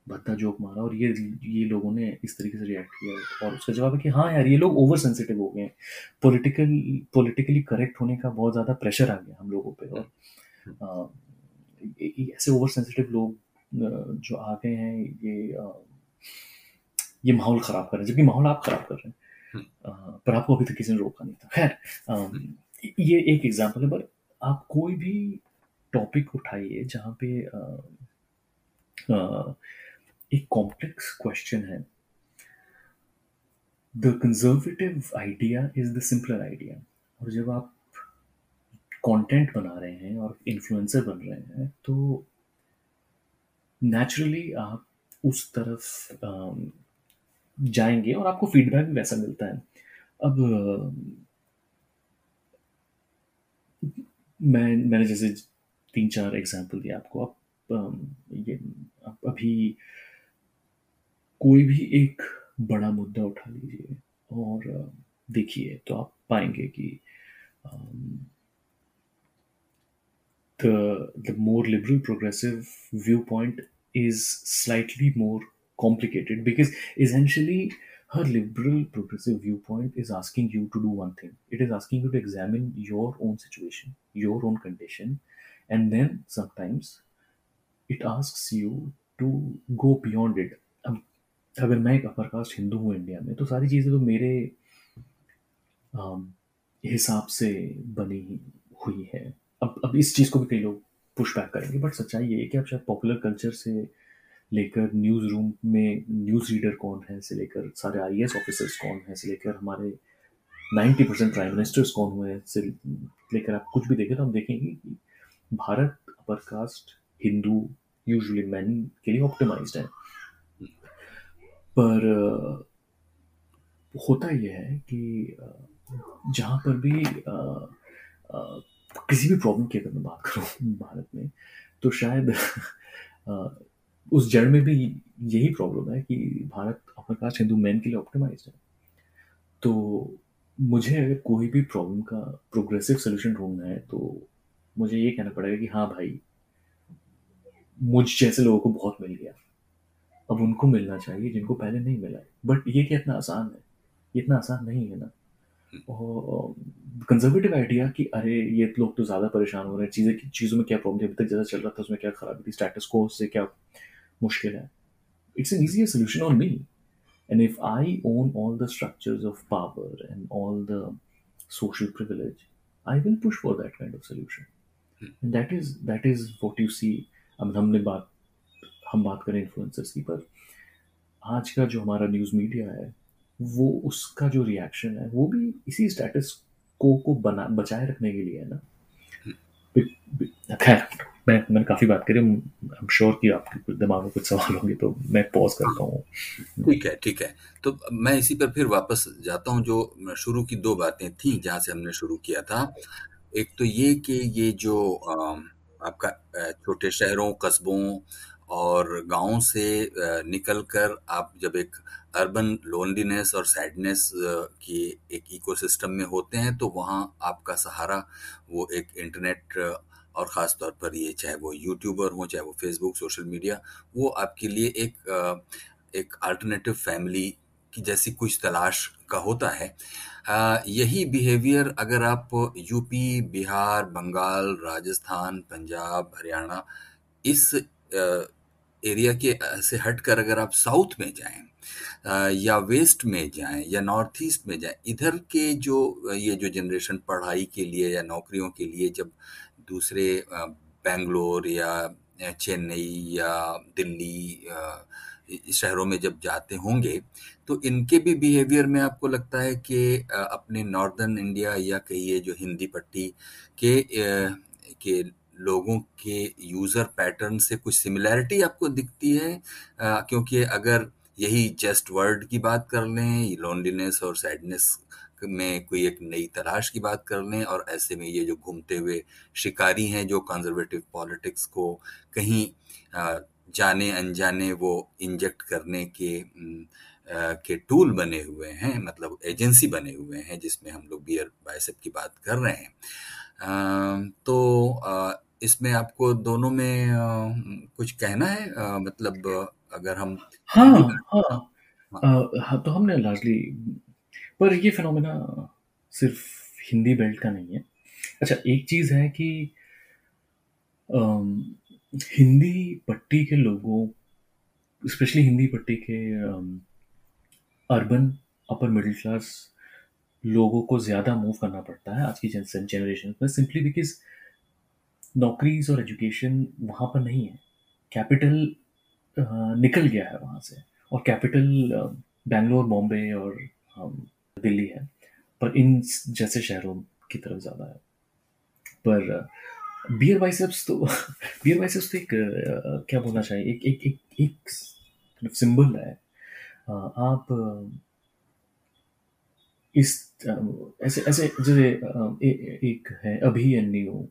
भद्दा जोक मारा और ये ये लोगों ने इस तरीके से रिएक्ट किया और उसका जवाब है कि हाँ यार ये लोग ओवर सेंसिटिव हो गए हैं। पॉलिटिकल पॉलिटिकली करेक्ट होने का बहुत ज़्यादा प्रेशर आ गया हम लोगों पे और ये ऐसे ओवर सेंसिटिव लोग जो आ गए हैं ये ये माहौल ख़राब कर रहे हैं। जबकि माहौल आप ख़राब कर रहे हैं। अ, पर आपको अभी तक किसी ने रोका नहीं था। खैर ये एक एग्ज़ाम्पल है पर आप कोई भी टॉपिक उठाइए जहाँ पे अ, अ, एक कॉम्प्लेक्स क्वेश्चन है। The conservative idea is the simpler idea और जब आप कंटेंट बना रहे हैं और इन्फ्लुएंसर बन रहे हैं तो नेचुरली आप उस तरफ़ जाएँगे और आपको फीडबैक भी वैसा मिलता है। अब, मैं, मैंने जैसे तीन चार एग्जांपल दिया आपको। आप ये आप अभी कोई भी एक बड़ा मुद्दा उठा लीजिए और देखिए तो आप पाएँगे कि the more liberal progressive view point is slightly more complicated because essentially her liberal progressive view point is asking you to do one thing it is asking you to examine your own situation your own condition and then sometimes it ask you to go beyond it अगर मैं एक अपर कास्ट हिंदू हूँ इंडिया में तो सारी चीज़ें तो मेरे हिसाब से बनी हुई है। अब अब इस चीज़ को भी कई लोग पुश बैक करेंगे बट सच्चाई ये है कि आप शायद पॉपुलर कल्चर से लेकर न्यूज़ रूम में न्यूज़ रीडर कौन है, से लेकर सारे आई ऑफिसर्स कौन है, से लेकर हमारे 90 परसेंट प्राइम मिनिस्टर्स कौन हुए हैं, से लेकर आप कुछ भी देखें तो हम देखेंगे कि Bharat upper caste Hindu usually man के लिए ऑप्टिमाइज्ड है। पर होता यह है कि जहाँ पर भी किसी भी प्रॉब्लम की अगर मैं बात करूँ भारत में तो शायद उस जड़ में भी यही प्रॉब्लम है कि Bharat upper caste Hindu man के लिए ऑप्टिमाइज्ड है। तो मुझे अगर कोई भी प्रॉब्लम का प्रोग्रेसिव सोल्यूशन ढूंढना है तो मुझे ये कहना पड़ेगा कि हाँ भाई, मुझ जैसे लोगों को बहुत मिल गया। अब उनको मिलना चाहिए जिनको पहले नहीं मिला है। बट ये क्या इतना आसान है ये इतना आसान नहीं है ना। और कंजर्वेटिव आइडिया कि अरे ये लोग तो ज़्यादा परेशान हो रहे हैं चीज़ें चीज़ों में क्या प्रॉब्लम अभी तक जैसा चल रहा था उसमें क्या खराबी थी स्टेटस को से क्या मुश्किल है। It's an easy solution on me. And if i own all the structures of power and all the social privilege i will push for that kind of solution. And that is that is what you see. अब हमने बात हम बात करें इन्फ्लुएंसर्स की, पर आज का जो हमारा न्यूज़ मीडिया है, वो उसका जो रिएक्शन है, वो भी इसी स्टेटस को को बना, बचाए रखने के लिए है ना। खैर, मैं, मैंने काफ़ी बात करी आई एम श्योर कि आपके दिमाग में कुछ सवाल होंगे तो मैं पॉज करता हूँ। ठीक है ठीक है। तो मैं इसी पर फिर वापस जाता हूँ, जो शुरू की दो बातें थी, जहाँ से हमने शुरू किया था। एक तो ये कि ये जो आपका छोटे शहरों, कस्बों और गाँवों से निकलकर आप जब एक अर्बन लोनलीनेस और सैडनेस की एक इकोसिस्टम में होते हैं तो वहाँ आपका सहारा वो एक इंटरनेट और ख़ास तौर पर ये चाहे वो यूट्यूबर हो चाहे वो फेसबुक सोशल मीडिया वो आपके लिए एक एक अल्टरनेटिव फैमिली की जैसी कुछ तलाश का होता है। अ, यही बिहेवियर अगर आप यूपी बिहार बंगाल राजस्थान पंजाब हरियाणा इस एरिया के से हट कर अगर आप साउथ में जाएँ या वेस्ट में जाएँ, या नॉर्थ ईस्ट में जाएँ, इधर के जो ये जो जनरेशन पढ़ाई के लिए या नौकरियों के लिए जब दूसरे बेंगलोर या चेन्नई या दिल्ली शहरों में जब जाते होंगे तो इनके भी बिहेवियर में आपको लगता है कि अपने नॉर्दर्न इंडिया या कहिए जो हिंदी पट्टी के के लोगों के यूज़र पैटर्न से कुछ सिमिलैरिटी आपको दिखती है? अ, क्योंकि अगर यही जस्ट वर्ड की बात कर लें लोनलीनेस और सैडनेस में कोई एक नई तलाश की बात कर लें और ऐसे में ये जो घूमते हुए शिकारी हैं जो कंजर्वेटिव पॉलिटिक्स को कहीं अ, जाने अनजाने वो इंजेक्ट करने के के टूल बने हुए हैं मतलब एजेंसी बने हुए हैं जिसमें हम लोग बियर बाइसेप की बात कर रहे हैं। तो इसमें आपको दोनों में अ, कुछ कहना है? अ, मतलब अगर हम हाँ हाँ। हाँ। अ, हाँ तो हमने लार्जली पर ये फिनोमेना सिर्फ़ हिंदी बेल्ट का नहीं है। अच्छा एक चीज़ है कि अम, हिंदी पट्टी के लोगों स्पेशली हिंदी पट्टी के अर्बन अपर मिडिल क्लास लोगों को ज़्यादा मूव करना पड़ता है आज की जनरेशन में सिंपली बिकॉज़ नौकरीज और एजुकेशन वहाँ पर नहीं है। कैपिटल निकल गया है वहाँ से। और कैपिटल बेंगलोर, बॉम्बे और दिल्ली है। पर इन जैसे शहरों की तरफ़ ज़्यादा है। पर बियर बाइसेप्स तो [laughs] बियर बाइसेप्स तो एक क्या बोलना चाहिए? एक एक एक एक सिंबल है। आप इस ऐसे ऐसे, जैसे एक है, अभी and new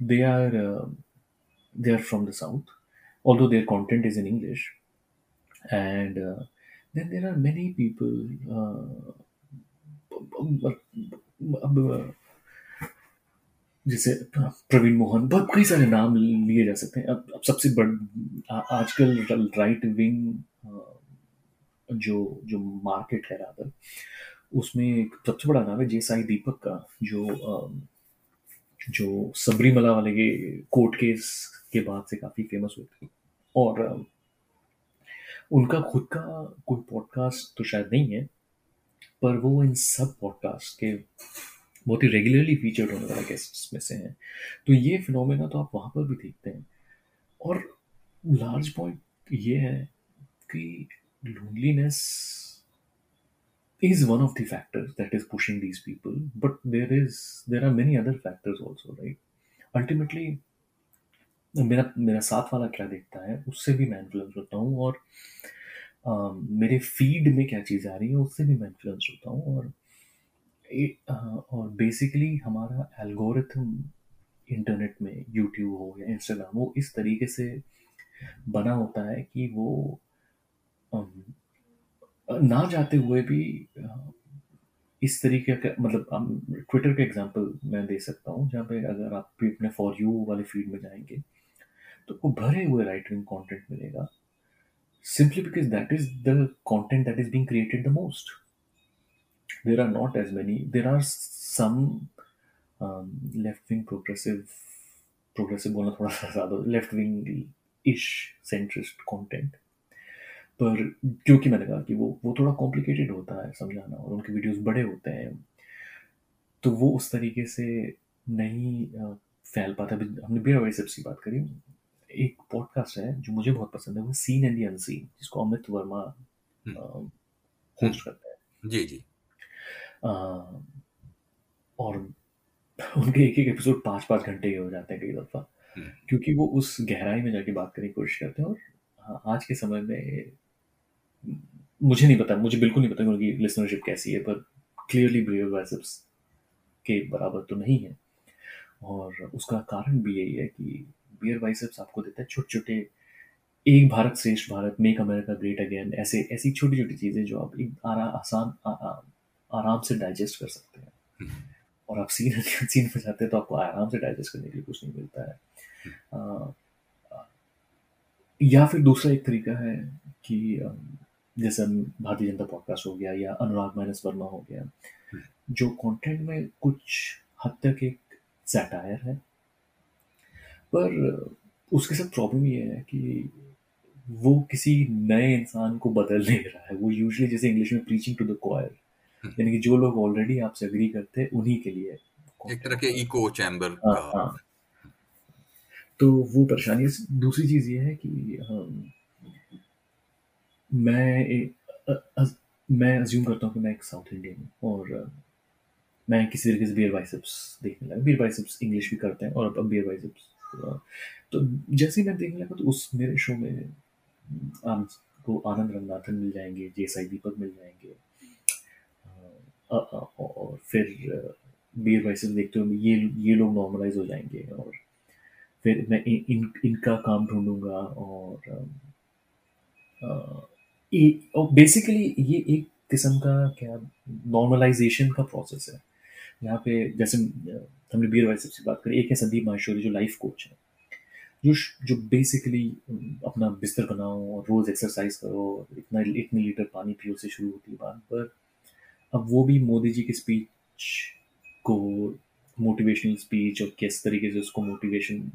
they are uh, they are from the south although their content is in english and uh, then there are many people uh, जैसे प्रवीण मोहन बहुत कई सारे नाम लिए जा सकते हैं अब, अब सबसे बड़ आजकल राइट विंग जो जो मार्केट है रादर उसमें सबसे बड़ा नाम है जे साई दीपक का जो जो सबरीमला वाले के कोर्ट केस के बाद से काफ़ी फ़ेमस हुए थे। और उनका खुद का कोई पॉडकास्ट तो शायद नहीं है, पर वो इन सब पॉडकास्ट के बहुत ही रेगुलरली फीचर्ड होने वाले गेस्ट्स में से हैं। तो ये फिनोमेना तो आप वहाँ पर भी देखते हैं। और लार्ज पॉइंट ये है कि loneliness is one of the factors that is pushing these people but there is there are many other factors also right? Ultimately मेरा मेरा साथ वाला क्या देखता है उससे भी मैं इन्फ्लुएंस होता हूँ और अम, मेरे फ़ीड में क्या चीज़ आ रही है उससे भी मैं इन्फ्लुएंस होता हूँ और ए- अ, और बेसिकली हमारा एल्गोरिथम इंटरनेट में यूट्यूब हो या इंस्टाग्राम हो इस तरीके से बना होता है कि वो अम, ना जाते हुए भी इस तरीके का मतलब ट्विटर के एग्जांपल मैं दे सकता हूँ, जहाँ पे अगर आप भी अपने फॉर यू वाले फ़ील्ड में जाएँगे तो आपको भरे हुए राइट विंग कॉन्टेंट मिलेगा simply because that is the content that is being created the most there are not as many there are some left wing progressive progressive बोलना थोड़ा सा ज़्यादा left wing ish centrist content पर क्योंकि मैंने कहा कि वो वो थोड़ा कॉम्प्लिकेटेड होता है समझाना और उनके वीडियोस बड़े होते हैं। तो वो उस तरीके से नहीं फैल पाता अभी हमने बियर बाइसेप्स की बात करी। एक पॉडकास्ट है जो मुझे बहुत पसंद है वो सीन एंड दी अनसीन जिसको अमित वर्मा होस्ट करते हैं। जी जी। अ, और उनके एक एक एपिसोड पाँच पाँच घंटे के हो जाते हैं कई दफ़ा। हम्म। क्योंकि वो उस गहराई में जाके बात करने की कोशिश करते हैं और हाँ, आज के समय में मुझे नहीं पता मुझे बिल्कुल नहीं पता कि उनकी लिसनरशिप कैसी है पर क्लियरली ब्रियर बाइसेप्स के बराबर तो नहीं है। और उसका कारण भी यही है कि बियर बाइसेप्स आपको देता है छोटे छोटे एक भारत श्रेष्ठ Bharat make America great again ऐसे ऐसी छोटी छोटी चीज़ें जो आप एक आरा, आसान आ, आ, आराम से डाइजेस्ट कर सकते हैं। हम्म। और आप सीन सीन पे जाते हैं तो आपको आराम से डाइजेस्ट करने के लिए कुछ नहीं मिलता है। आ, या फिर दूसरा एक तरीका है कि जैसे भारतीय जनता पॉडकास्ट हो गया या अनुराग माइनस वर्मा हो गया जो कंटेंट में कुछ हद तक एक सैटायर है पर उसके साथ प्रॉब्लम ये है कि वो किसी नए इंसान को बदल नहीं रहा है। वो यूजुअली जैसे इंग्लिश में प्रीचिंग टू द क्वायर यानी कि जो लोग ऑलरेडी आपसे अग्री करते हैं उन्हीं के लिए एक तरह के इको चैम्बर हाँ हाँ। तो वो परेशानी दूसरी चीज़ ये है कि मैं अ, अ, मैं अज्यूम करता हूँ कि मैं एक साउथ इंडियन हूँ और मैं किसी तरीके से बियर बाइसेप्स देखने लगा। बियर बाइसेप्स इंग्लिश भी करते हैं और अब बियर बाइसेप्स तो जैसे ही मैं देखने लगा तो उस मेरे शो में आपको आनंद रंगनाथन मिल जाएँगे जे साई दीपक मिल जाएँगे। अ, अ, और फिर बियर बाइसेप्स देखते हुए ये ये लोग नॉर्मलाइज हो जाएँगे और फिर मैं इन, इन इनका काम ढूंढूँगा और और बेसिकली ये एक किस्म का क्या नॉर्मलाइजेशन का प्रोसेस है। यहाँ पे जैसे हमने बीर बाइसेप्स की बात करी, एक है संदीप माहेश्वरी, जो लाइफ कोच है। जो जो बेसिकली अपना बिस्तर बनाओ और रोज एक्सरसाइज करो, इतना, इतने लीटर पानी पियो से शुरू होती है बात, पर अब वो भी मोदी जी की स्पीच को मोटिवेशनल स्पीच और किस तरीके से उसको मोटिवेशन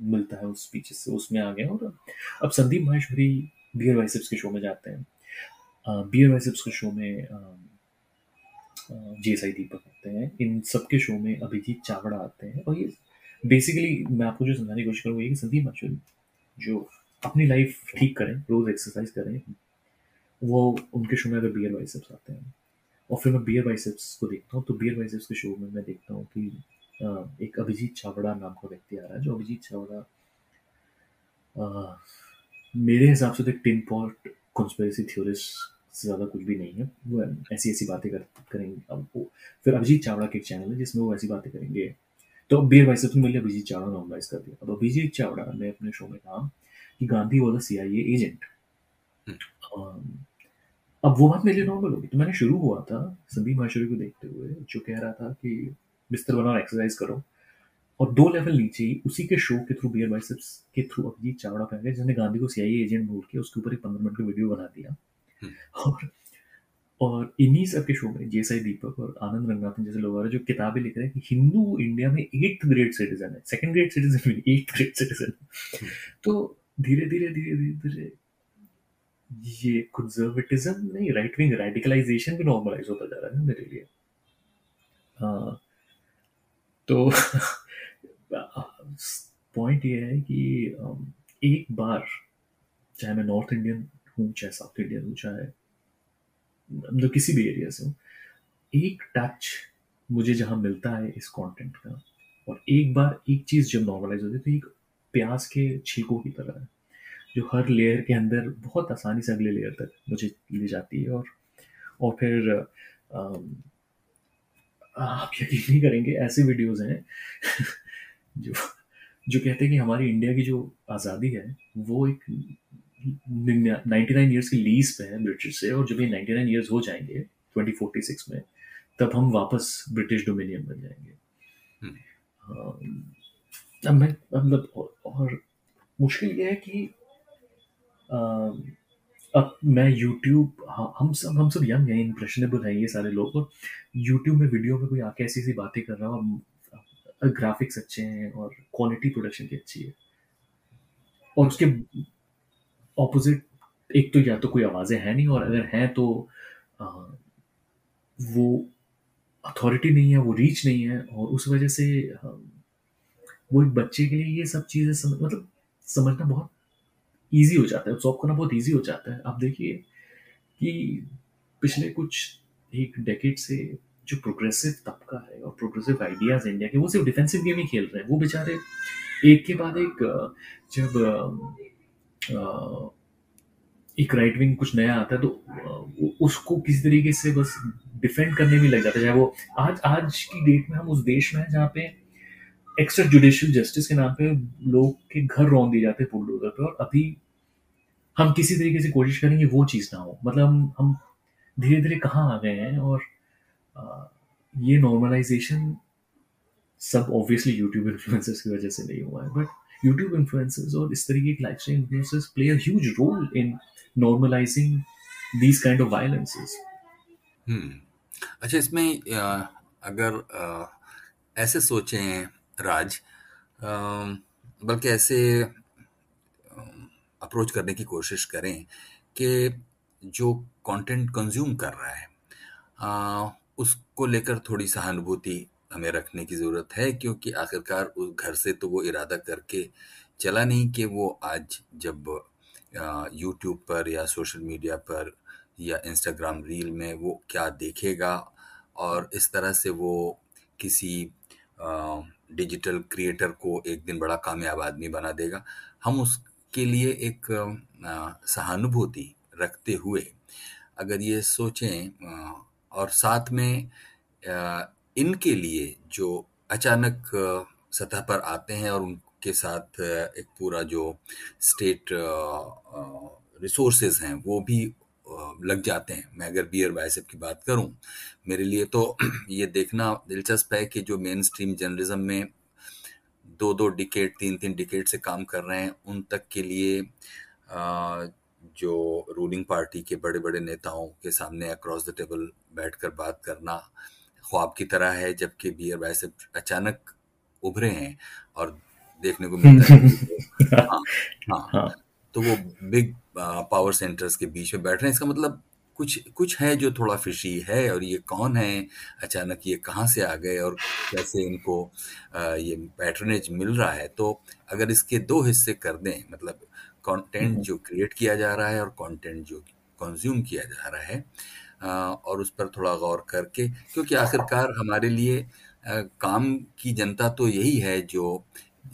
मिलता है उस स्पीच से, उसमें आ गए और अब संदीप माहेश्वरी बियर बाइसेप्स के शो में जाते हैं। बी बियर बाइसेप्स के शो में जे एस आई दीपक आते हैं। इन सबके शो में अभिजीत चावड़ा आते हैं। और ये बेसिकली मैं आपको जो समझाने की कोशिश करूँ ये कि संदीप माहेश्वरी जो अपनी लाइफ ठीक करें, रोज एक्सरसाइज करें, वो उनके शो में अगर बियर बाइसेप्स आते हैं। और फिर मैं बियर बाइसेप्स को देखता हूँ तो बियर बाइसेप्स के शो में मैं देखता हूँ कि एक अभिजीत चावड़ा नाम का व्यक्ति आ रहा है, जो अभिजीत चावड़ा मेरे हिसाब से तो एक टिन पॉट कॉन्स्पेरेसी थ्योरिस्ट से ज़्यादा कुछ भी नहीं है। वो ऐसी ऐसी बातें कर, करेंगे अब वो। फिर अभिजीत चावड़ा का एक चैनल है जिसमें वो ऐसी बातें करेंगे। तो अब बियर बाइसेप्स में मैंने अभिजीत चावड़ा नॉर्मलाइज कर दिया। अब अभिजीत चावड़ा ने अपने शो में कहा कि Gandhi was a C I agent अब वो बात मेरे लिए नॉर्मल होगी। तो मैंने शुरू हुआ था संदीप माहेश्वरी को देखते हुए जो कह रहा था कि बिस्तर बनाओ एक्सरसाइज करो। और दो लेवल नीचे ही उसी के शो के थ्रू बियर बाइसेप्स के थ्रू अभिजीत चावड़ा पे आ गया जिसने गांधी को सीआईए एजेंट बोल के उसके ऊपर एक पंद्रह मिनट का वीडियो बना दिया। और और इन्हीं सब के शो में जेसाई दीपक और आनंद रंगाथन जैसे लोग और जो किताबें लिख रहे हैं कि हिंदू इंडिया में एट्थ ग्रेड सिटीजन है। सेकंड ग्रेड सिटीजन भी एट्थ ग्रेड सिटीजन तो धीरे धीरे धीरे धीरे धीरे ये कंजर्वेटिज्म नहीं राइट विंग रेडिकलाइजेशन भी नॉर्मलाइज होता जा रहा है मेरे लिए। हाँ। तो [laughs] पॉइंट ये है कि एक बार चाहे मैं नॉर्थ इंडियन हूँ, चाहे साउथ इंडियन हूँ, चाहे मतलब किसी भी एरिया से हूँ, एक टच मुझे जहाँ मिलता है इस कंटेंट का और एक बार एक चीज़ जब नॉर्मलाइज होती है तो एक प्याज के छीकों की तरह है, जो हर लेयर के अंदर बहुत आसानी से अगले लेयर तक मुझे ले जाती है और और फिर आप यकीन नहीं करेंगे ऐसे वीडियोस हैं जो जो कहते हैं कि हमारी इंडिया की जो आज़ादी है वो एक नाइन्टी नाइन ईयर्स की लीज पे है ब्रिटिश से और जब ये नाइन्टी नाइन ईयर्स हो जाएँगे ट्वेंटी फोर्टी सिक्स में तब हम वापस ब्रिटिश डोमिनियन बन जाएँगे। अब मैं मतलब और, मुश्किल ये है कि अब मैं यूट्यूब हम सब हम सब यंग हैं इम्प्रेशनेबल हैं ये सारे लोग और यूट्यूब में वीडियो में कोई आके ऐसी ऐसी बातें कर रहा हो ग्राफिक्स अच्छे हैं और क्वालिटी प्रोडक्शन की अच्छी है। और उसके ऑपोजिट एक तो या तो कोई आवाज़ें हैं नहीं और अगर हैं तो आ, वो अथॉरिटी नहीं है वो रीच नहीं है और उस वजह से वो एक बच्चे के लिए ये सब चीज़ें समझ मतलब समझना बहुत ईजी हो जाता है सॉल्व करना बहुत ईजी हो जाता है। आप देखिए कि पिछले कुछ एक डेकेड से जो प्रोग्रेसिव तबका है और प्रोग्रेसिव आइडियाज़ इंडिया के, वो सिर्फ़ डिफेंसिव गेम ही खेल रहे हैं। वो बेचारे एक के बाद एक जब एक राइट विंग कुछ नया आता है तो उसको किसी तरीके से बस डिफेंड करने में लग जाता है। चाहे वो आज आज की डेट में हम उस देश में हैं जहाँ पे एक्स्ट्रा जुडिशियल जस्टिस के नाम पे लोग के घर रौन दिए जाते हैं बुलडोजर पे और अभी हम किसी तरीके से कोशिश करेंगे वो चीज़ ना हो। मतलब हम हम धीरे धीरे कहाँ आ गए हैं और ये नॉर्मलाइजेशन सब ऑब्वियसली यूट्यूब इन्फ्लुएंसर्स की वजह से नहीं हुआ है बट यूट्यूब इन्फ्लुएंसर्स और इस तरीके के life style influencers play a huge role in normalising these kind of violences अच्छा इसमें अगर ऐसे सोचें राज बल्कि ऐसे अप्रोच करने की कोशिश करें कि जो कंटेंट कंज्यूम कर रहा है उसको लेकर थोड़ी सहानुभूति हमें रखने की ज़रूरत है, क्योंकि आखिरकार उस घर से तो वो इरादा करके चला नहीं कि वो आज जब यूट्यूब पर या सोशल मीडिया पर या इंस्टाग्राम रील में वो क्या देखेगा और इस तरह से वो किसी डिजिटल क्रिएटर को एक दिन बड़ा कामयाब आदमी बना देगा। हम उसके लिए एक सहानुभूति रखते हुए अगर ये सोचें और साथ में इनके लिए जो अचानक सतह पर आते हैं और उनके साथ एक पूरा जो स्टेट रिसोर्सेज हैं, वो भी लग जाते हैं। मैं अगर बियर बाइसेप की बात करूँ, मेरे लिए तो [clears throat] ये देखना दिलचस्प है कि जो मेन स्ट्रीम जर्नलिज्म में दो दो डिकेट तीन तीन डिकेट से काम कर रहे हैं, उन तक के लिए जो रूलिंग पार्टी के बड़े बड़े नेताओं के सामने अक्रॉस द टेबल बैठकर बात करना ख्वाब की तरह है जबकि बियर वैसे अचानक उभरे हैं और देखने को मिलता है [laughs] हाँ, हाँ, हाँ, तो वो बिग पावर सेंटर्स के बीच में बैठ रहे हैं। इसका मतलब कुछ कुछ है जो थोड़ा फिशी है और ये कौन है? अचानक ये कहाँ से आ गए और कैसे इनको ये पैटर्नेज मिल रहा है? तो अगर इसके दो हिस्से कर दें मतलब कंटेंट हम्म। जो क्रिएट किया जा रहा है और कंटेंट जो कंज्यूम किया जा रहा है और उस पर थोड़ा गौर करके क्योंकि आखिरकार हमारे लिए काम की जनता तो यही है जो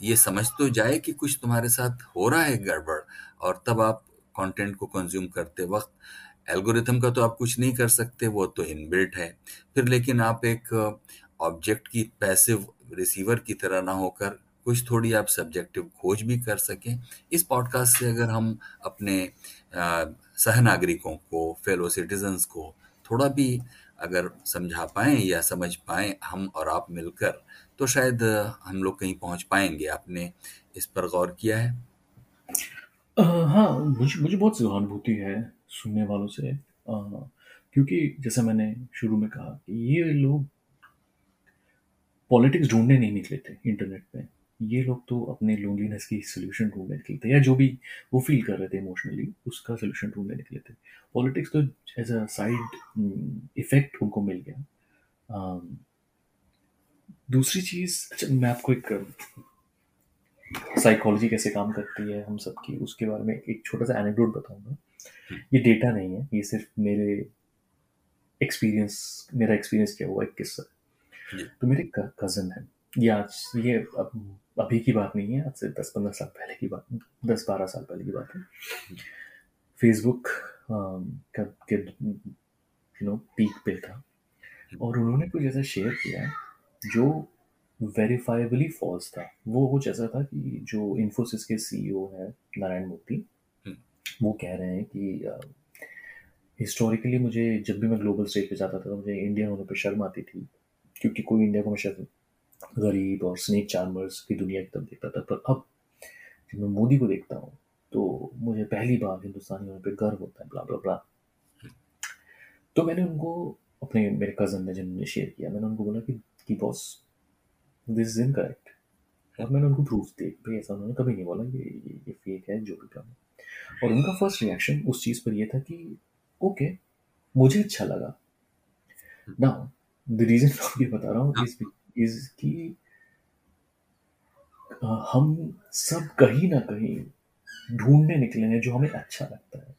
ये समझ तो जाए कि कुछ तुम्हारे साथ हो रहा है गड़बड़ और तब आप कंटेंट को कंज्यूम करते वक्त एल्गोरिथम का तो आप कुछ नहीं कर सकते वो तो इनबिल्ट है फिर लेकिन आप एक ऑब्जेक्ट की पैसिव रिसीवर की तरह ना होकर कुछ थोड़ी आप सब्जेक्टिव खोज भी कर सकें। इस पॉडकास्ट से अगर हम अपने सह नागरिकों को फेलो सिटीजन्स को थोड़ा भी अगर समझा पाएँ या समझ पाएँ हम और आप मिलकर तो शायद हम लोग कहीं पहुँच पाएँगे। आपने इस पर गौर किया है? आ, हाँ मुझे मुझे बहुत सहानुभूति है सुनने वालों से। आ, क्योंकि जैसा मैंने शुरू में कहा ये लोग पॉलिटिक्स ढूँढने नहीं निकले थे इंटरनेट पे ये लोग तो अपने लोनलीनेस की सोल्यूशन ढूँढने निकले थे या जो भी वो फील कर रहे थे इमोशनली उसका सोल्यूशन ढूँढने निकले थे। पॉलिटिक्स तो एज अ साइड इफ़ेक्ट उनको मिल गया। Um, दूसरी चीज़ अच्छा मैं आपको एक साइकोलॉजी कैसे काम करती है हम सबकी उसके बारे में एक छोटा सा एनेक्डोट बताऊँगा। ये डेटा नहीं है ये सिर्फ़ मेरे एक्सपीरियंस मेरा एक्सपीरियंस क्या हुआ एक किस्सा। तो मेरे कज़न है। ये आज ये अब, अभी की बात नहीं है आज से दस पंद्रह साल पहले की बात दस बारह साल पहले की बात है। फेसबुक का के यू नो पीक पे था। और उन्होंने कुछ ऐसा शेयर किया जो वेरीफाइबली फॉल्स था। वो कुछ ऐसा था कि जो इन्फोसिस के सीईओ है नारायण मूर्ति वो कह रहे हैं कि हिस्टोरिकली मुझे जब भी मैं ग्लोबल स्टेज पे जाता था तो मुझे इंडियन होने पे शर्म आती थी क्योंकि कोई इंडिया को हमेशा गरीब और स्नेक चार्मर्स की दुनिया की तरफ़ देखता था। पर अब जब मैं मोदी को देखता हूँ तो मुझे पहली बार हिंदुस्तानी होने पे गर्व होता है ब्ला ब्ला ब्ला तो मैंने उनको अपने मेरे कज़न ने जिन्होंने शेयर किया मैंने उनको बोला कि, कि बॉस दिस इज़ इनकरेक्ट और मैंने उनको प्रूफ दे भाई ऐसा उन्होंने कभी नहीं बोला ये ये फेक है जो भी काम है। और उनका फ़र्स्ट रिएक्शन उस चीज़ पर ये था कि ओके मुझे अच्छा लगा। नाउ द रीजन मैं ये बता रहा हूँ इज़ इज़ कि हम सब कहीं ना कहीं ढूँढने निकले हैं जो हमें अच्छा लगता है।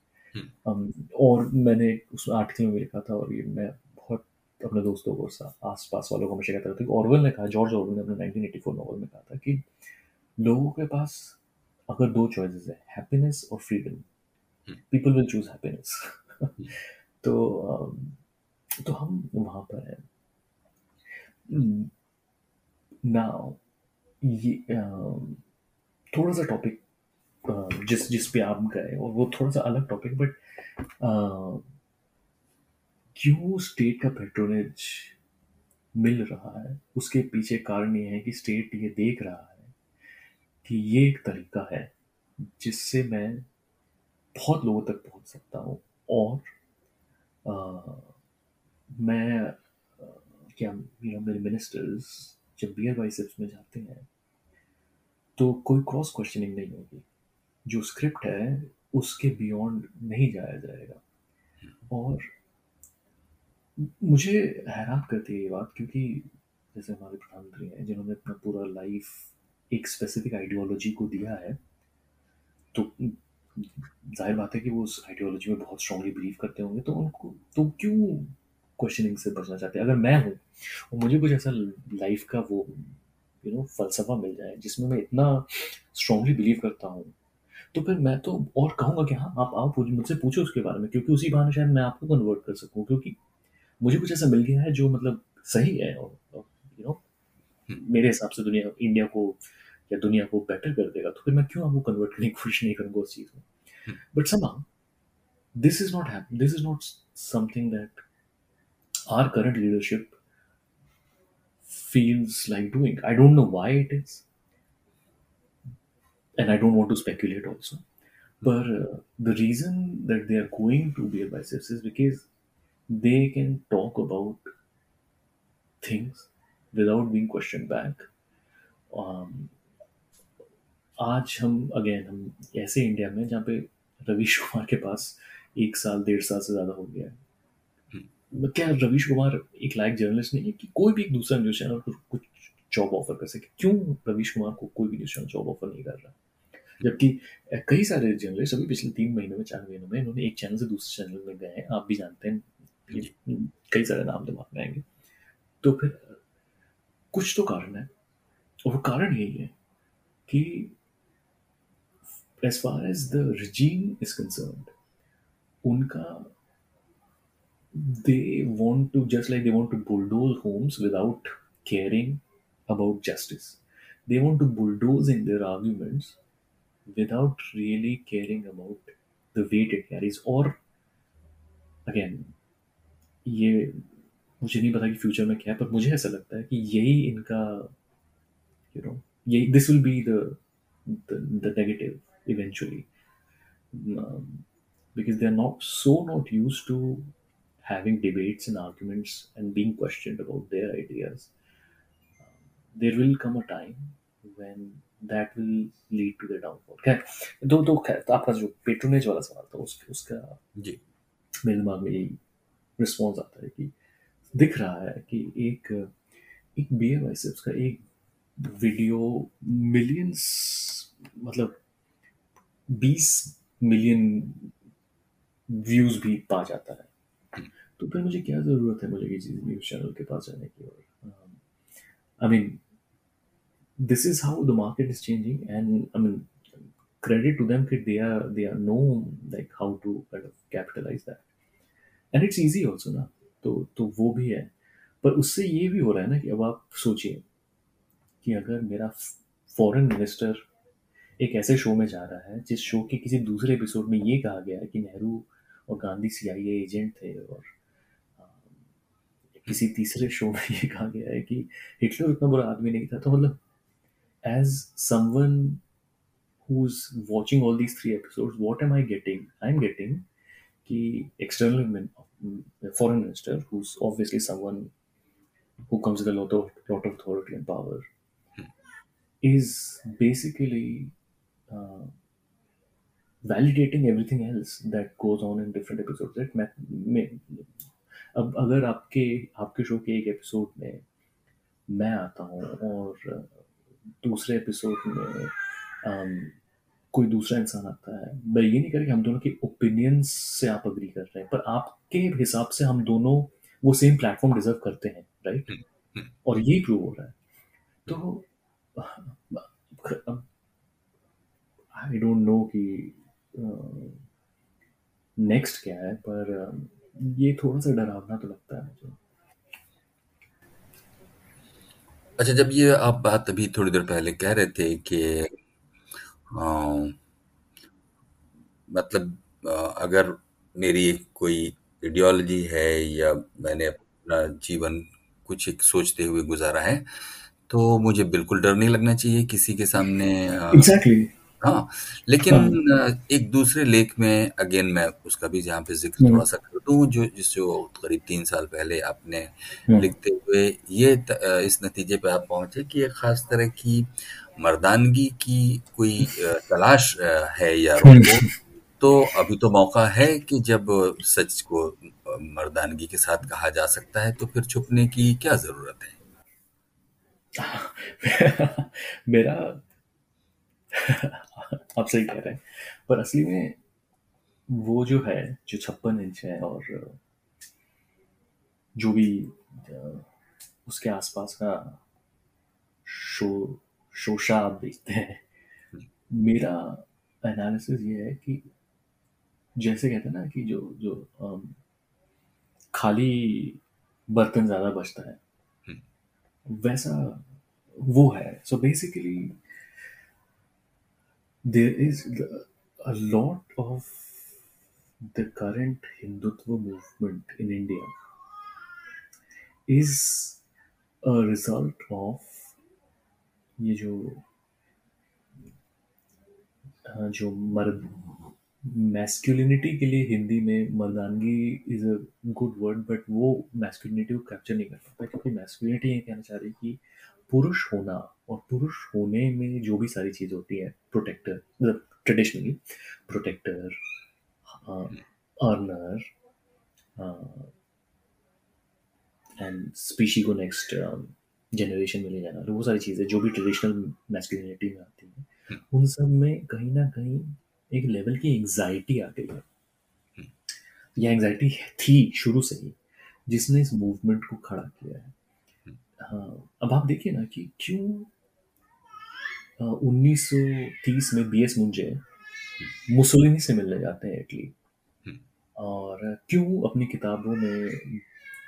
um, और मैंने उस आर्टिकल में लिखा था और ये मैं बहुत अपने दोस्तों को आस पास वालों को हमेशा कहता था कि ऑरवेल ने कहा जॉर्ज ऑरवेल ने अपने 1984 नॉवल में कहा था कि लोगों के पास अगर दो चॉइसेस है हैप्पीनेस और freedom people will choose happiness. [laughs] तो तो हम वहाँ पर हैं। नाउ ये थोड़ा सा टॉपिक जिस जिस पे आप गए और वो थोड़ा सा अलग टॉपिक बट क्यों स्टेट का पेट्रोनेज मिल रहा है? उसके पीछे कारण ये है कि स्टेट ये देख रहा है कि ये एक तरीका है जिससे मैं बहुत लोगों तक पहुँच सकता हूँ और आ, मैं क्या मेरे मिनिस्टर्स जब बियर बाइसेप्स में जाते हैं तो कोई क्रॉस क्वेश्चनिंग नहीं होगी। जो स्क्रिप्ट है, उसके बियॉन्ड नहीं जाया जाएगा। और मुझे हैरान करती है ये बात, क्योंकि जैसे हमारे प्रधानमंत्री हैं, जिन्होंने अपना पूरा लाइफ एक स्पेसिफिक आइडियोलॉजी को दिया है तो ज़ाहिर बात है कि वो उस आइडियोलॉजी में बहुत स्ट्रांगली बिलीव करते होंगे तो उनको तो क्यों क्वेश्चनिंग से बचना चाहते हैं। अगर मैं हूँ और मुझे कुछ ऐसा लाइफ का वो यू नो फलसफा मिल जाए जिसमें मैं इतना स्ट्रांगली बिलीव करता हूँ तो फिर मैं तो और कहूँगा कि हाँ आप आप मुझसे पूछो उसके बारे में क्योंकि उसी बहाने शायद मैं आपको कन्वर्ट कर सकूँ क्योंकि मुझे कुछ ऐसा मिल गया है जो मतलब सही है और यू नो मेरे हिसाब से दुनिया इंडिया को या दुनिया को बेटर कर देगा तो फिर मैं क्यों आपको कन्वर्ट करने की कोशिश नहीं करूँगा उस चीज़ में? बट समा this is not hap this is not something that our current leadership feels like doing. I don't know why it is, and I don't want to speculate also. But uh, the reason that they are going to beer biceps is because they can talk about things without being questioned back. Um, आज हम अगेन हम ऐसे इंडिया में जहाँ पे रवीश कुमार के पास एक साल डेढ़ साल से ज़्यादा हो गया है क्या रवीश कुमार एक लायक जर्नलिस्ट नहीं है कि कोई भी एक दूसरा न्यूज़ चैनल को कुछ जॉब ऑफ़र कर सके। क्यों रवीश कुमार को कोई भी न्यूज़ चैनल जॉब ऑफ़र नहीं कर रहा? जबकि कई सारे जर्नलिस्ट अभी पिछले तीन महीनों में चार महीनों में इन्होंने एक चैनल से दूसरे चैनल में गए हैं। आप भी जानते हैं कई सारे नाम दिमाग में आएँगे। तो फिर कुछ तो कारण है। और कारण यही है कि as far as the regime is concern उनका they want to just like they want to bulldoze homes without caring about justice they want to bulldoze in their arguments without really caring about the weight it carries or again ये मुझे नहीं पता कि फ्यूचर में क्या है पर मुझे ऐसा लगता है कि यही इनका यू नो यही this will be the the negative eventually because they're not so not used to having debates and arguments and being questioned about their ideas there will come a time when that will lead to the downfall खैर दो दो खैर तो आपका जो पेट्रोनेज वाला सवाल था उस, उसका जी मेरे दिमाग में यही रिस्पॉन्स आता है कि दिख रहा है कि एक एक बी एम का एक वीडियो मिलियंस मतलब बीस मिलियन व्यूज़ भी पा जाता है तो फिर मुझे क्या ज़रूरत है मुझे किसी न्यूज़ चैनल के पास जाने की? और I mean this is how the market is changing and, i mean, credit to them that they are they are know, like, how to kind of capitalize that. And it's easy also ना तो तो वो भी है। पर उससे ये भी हो रहा है ना कि अब आप सोचिए कि अगर मेरा फॉरेन मिनिस्टर एक ऐसे शो में जा रहा है, जिस शो के किसी दूसरे एपिसोड में ये कहा गया है कि नेहरू और गांधी सी सीआईए एजेंट थे और किसी तीसरे शो में ये कहा गया है कि हिटलर उतना बुरा आदमी नहीं था। तो मतलब as someone who watching all these three episode what am I getting I am getting कि external foreign minister obviously someone who comes the lot of lot of authority and power is basically validating everything else that goes on in different episodes that अब अगर आपके आपके शो के एक एपिसोड में मैं आता हूँ और दूसरे एपिसोड में um, कोई दूसरा इंसान आता है मैं ये नहीं कह कि हम दोनों के ओपिनियंस से आप अग्री कर रहे हैं पर आपके हिसाब से हम दोनों वो सेम प्लेटफॉर्म डिजर्व करते हैं राइट और ये प्रूव हो रहा है। तो आई डोंट नो कि नेक्स्ट uh, क्या है पर uh, ये थोड़ा सा डरावना तो लगता है मुझे अच्छा जब ये आप बात अभी थोड़ी देर पहले कह रहे थे कि मतलब अगर मेरी कोई आइडियोलॉजी है या मैंने अपना जीवन कुछ एक सोचते हुए गुजारा है तो मुझे बिल्कुल डर नहीं लगना चाहिए किसी के सामने exactly. हाँ लेकिन हाँ। एक दूसरे लेख में अगेन मैं उसका भी जहाँ पे ज़िक्र थोड़ा सा दूँ जो जिस जो करीब तीन साल पहले आपने हाँ। लिखते हुए ये इस नतीजे पे आप पहुँचे कि एक खास तरह की मर्दानगी की कोई तलाश है या रोको तो अभी तो मौका है कि जब सच को मर्दानगी के साथ कहा जा सकता है तो फिर छुपने की क्या ज़रूरत है? [laughs] मेरा [laughs] आप सही कह रहे हैं। पर असली में वो जो है जो छप्पन इंच है और जो भी उसके आसपास का शो शोशा आप देखते हैं मेरा एनालिसिस ये है कि जैसे कहते हैं ना कि जो जो खाली बर्तन ज़्यादा बचता है हम्म। वैसा वो है so basically there is a lot of the current Hindutva movement in India is a result of ये जो जो मर्द मैस्कुलिनिटी के लिए हिंदी में मर्दानगी is a good word but वो मैस्कुलिनिटी को कैप्चर नहीं कर पाता क्योंकि मैस्कुलिनिटी ये कहना चाह रही कि पुरुष होना और पुरुष होने में जो भी सारी चीज़ होती है प्रोटेक्टर मतलब traditionally protector earner and species को नेक्स्ट जनरेशन में ले जाना तो वो सारी चीज़ें जो भी ट्रेडिशनल मैस्कुलिनिटी में आती हैं हम्म। उन सब में कहीं ना कहीं एक लेवल की एंजाइटी आ गई है हम्म। या एंजाइटी थी शुरू से ही जिसने इस मूवमेंट को खड़ा किया है हाँ अब आप देखिए ना कि क्यों उन्नीस सौ तीस में बी एस मुंजे मुसोलिनी से मिलने जाते हैं इटली हम्म। और क्यों अपनी किताबों में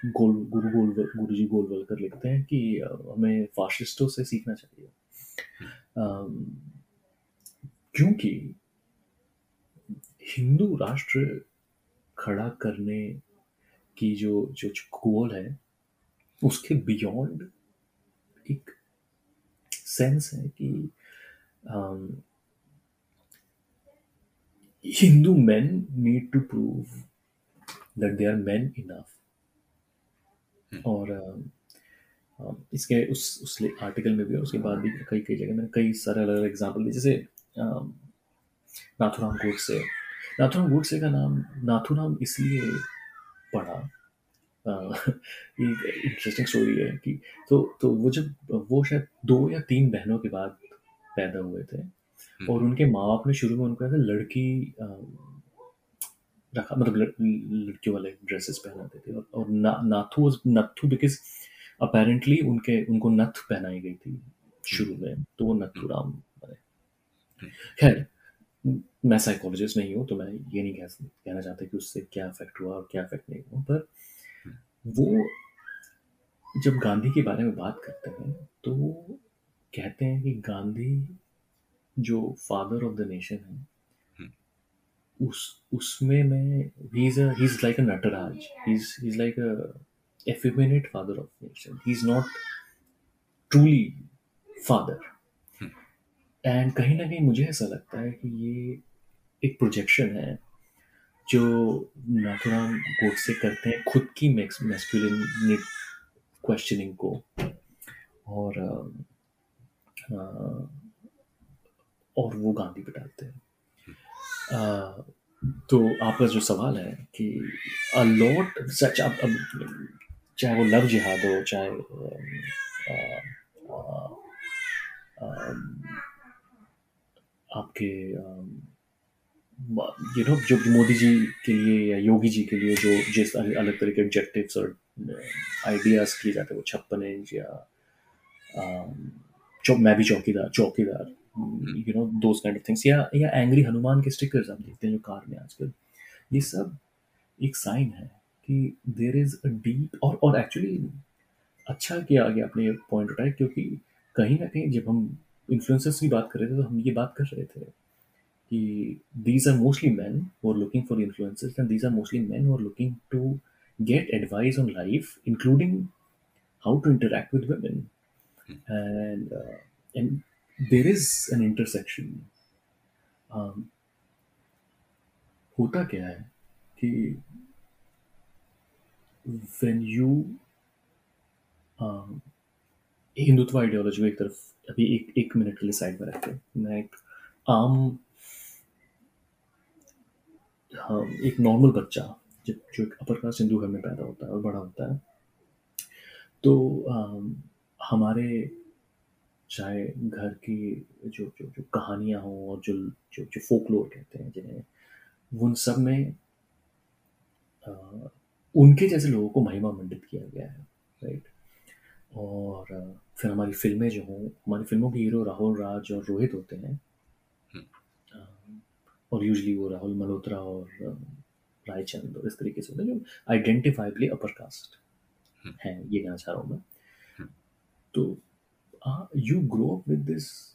गोल गुरु गोल गुरु जी गोलवलकर लिखते हैं कि हमें फाशिस्टों से सीखना चाहिए। क्योंकि हिंदू राष्ट्र खड़ा करने की जो जो गोल है उसके बियॉन्ड एक सेंस है कि Hindu men need to prove that they are men enough. और अ, अ, इसके उस उस आर्टिकल में भी और उसके बाद भी कई कई जगह मैंने कई सारे अलग अलग एग्ज़ाम्पल दिए। जैसे अ, नाथुराम गोडसे। नाथुराम गोडसे का नाम नाथुराम इसलिए पड़ा अ, [laughs] एक इंटरेस्टिंग स्टोरी है कि तो तो वो जब वो शायद दो या तीन बहनों के बाद पैदा हुए थे। और उनके माँ बाप ने शुरू में उनको ऐसे लड़की अ, रखा मतलब लड़, लड़कियों वाले ड्रेसेस पहनाते थे। और, और ना, Nathu was Nathu because apparently उनके उनको नथ पहनाई गई थी शुरू में तो वो नथु राम बने। खैर मैं साइकोलॉजिस्ट नहीं हूँ तो मैं ये नहीं कह कहना चाहता कि उससे क्या इफ़ेक्ट हुआ और क्या इफ़ेक्ट नहीं हुआ पर वो जब गांधी के बारे में बात करते हैं तो कहते हैं कि गांधी जो फादर ऑफ़ द नेशन है उस उसमें मैं he is he is like a Nataraj he is he is like a effeminate father of nation. He's not truly father. And कहीं ना कहीं मुझे ऐसा लगता है कि ये एक प्रोजेक्शन है जो नाथुराम गोडसे करते हैं खुद की मैस्कुलिन क्वेश्चनिंग को। और आ, और वो गांधी पे डालते हैं तो आपका जो सवाल है कि अ लॉट सच, अब अब, चाहे वो लव जिहाद हो, चाहे आपके यू नो जो मोदी जी के लिए या योगी जी के लिए जो जिस अलग तरह के ऑब्जेक्टिव्स और आइडियाज़ किए जाते हैं, वो छप्पन इंच या मैं भी चौकीदार चौकीदार you know those kind of things या या एंग्री हनुमान के स्टिकर्स आप देखते हैं जो कार में आजकल। ये सब एक साइन है कि देर इज़ अ डीप और और एक्चुअली अच्छा किया आगे आपने ये पॉइंट उठाया क्योंकि कहीं ना कहीं जब हम इन्फ्लुएंसर्स की बात कर रहे थे तो हम ये बात कर रहे थे कि these are mostly man are looking for influencers and these are mostly man are looking to get advice on life including how to interact with women and and and is an intersection um, होता क्या है कि when you um, Hindutva ideology को एक तरफ़ अभी एक एक मिनट के लिए साइड में रखते हैं। मैं एक आम हाँ एक नॉर्मल बच्चा जब जो एक अपर कास्ट हिंदू घर में पैदा होता है और बड़ा होता है। तो आम, हमारे चाहे घर की जो जो जो कहानियाँ हों और जो जो जो फोकलोर कहते हैं जिन्हें उन सब में आ, उनके जैसे लोगों को महिमा मंडित किया गया है राइट और फिर हमारी फ़िल्में जो हों हमारी फ़िल्मों के हीरो राहुल राज और रोहित होते हैं। और यूजली वो राहुल मल्होत्रा और रायचंद और इस तरीके से होते हैं जो आइडेंटिफाइबली अपर कास्ट हैं ये कहना चाह रहा हूँ मैं। तो uh, you grow up with this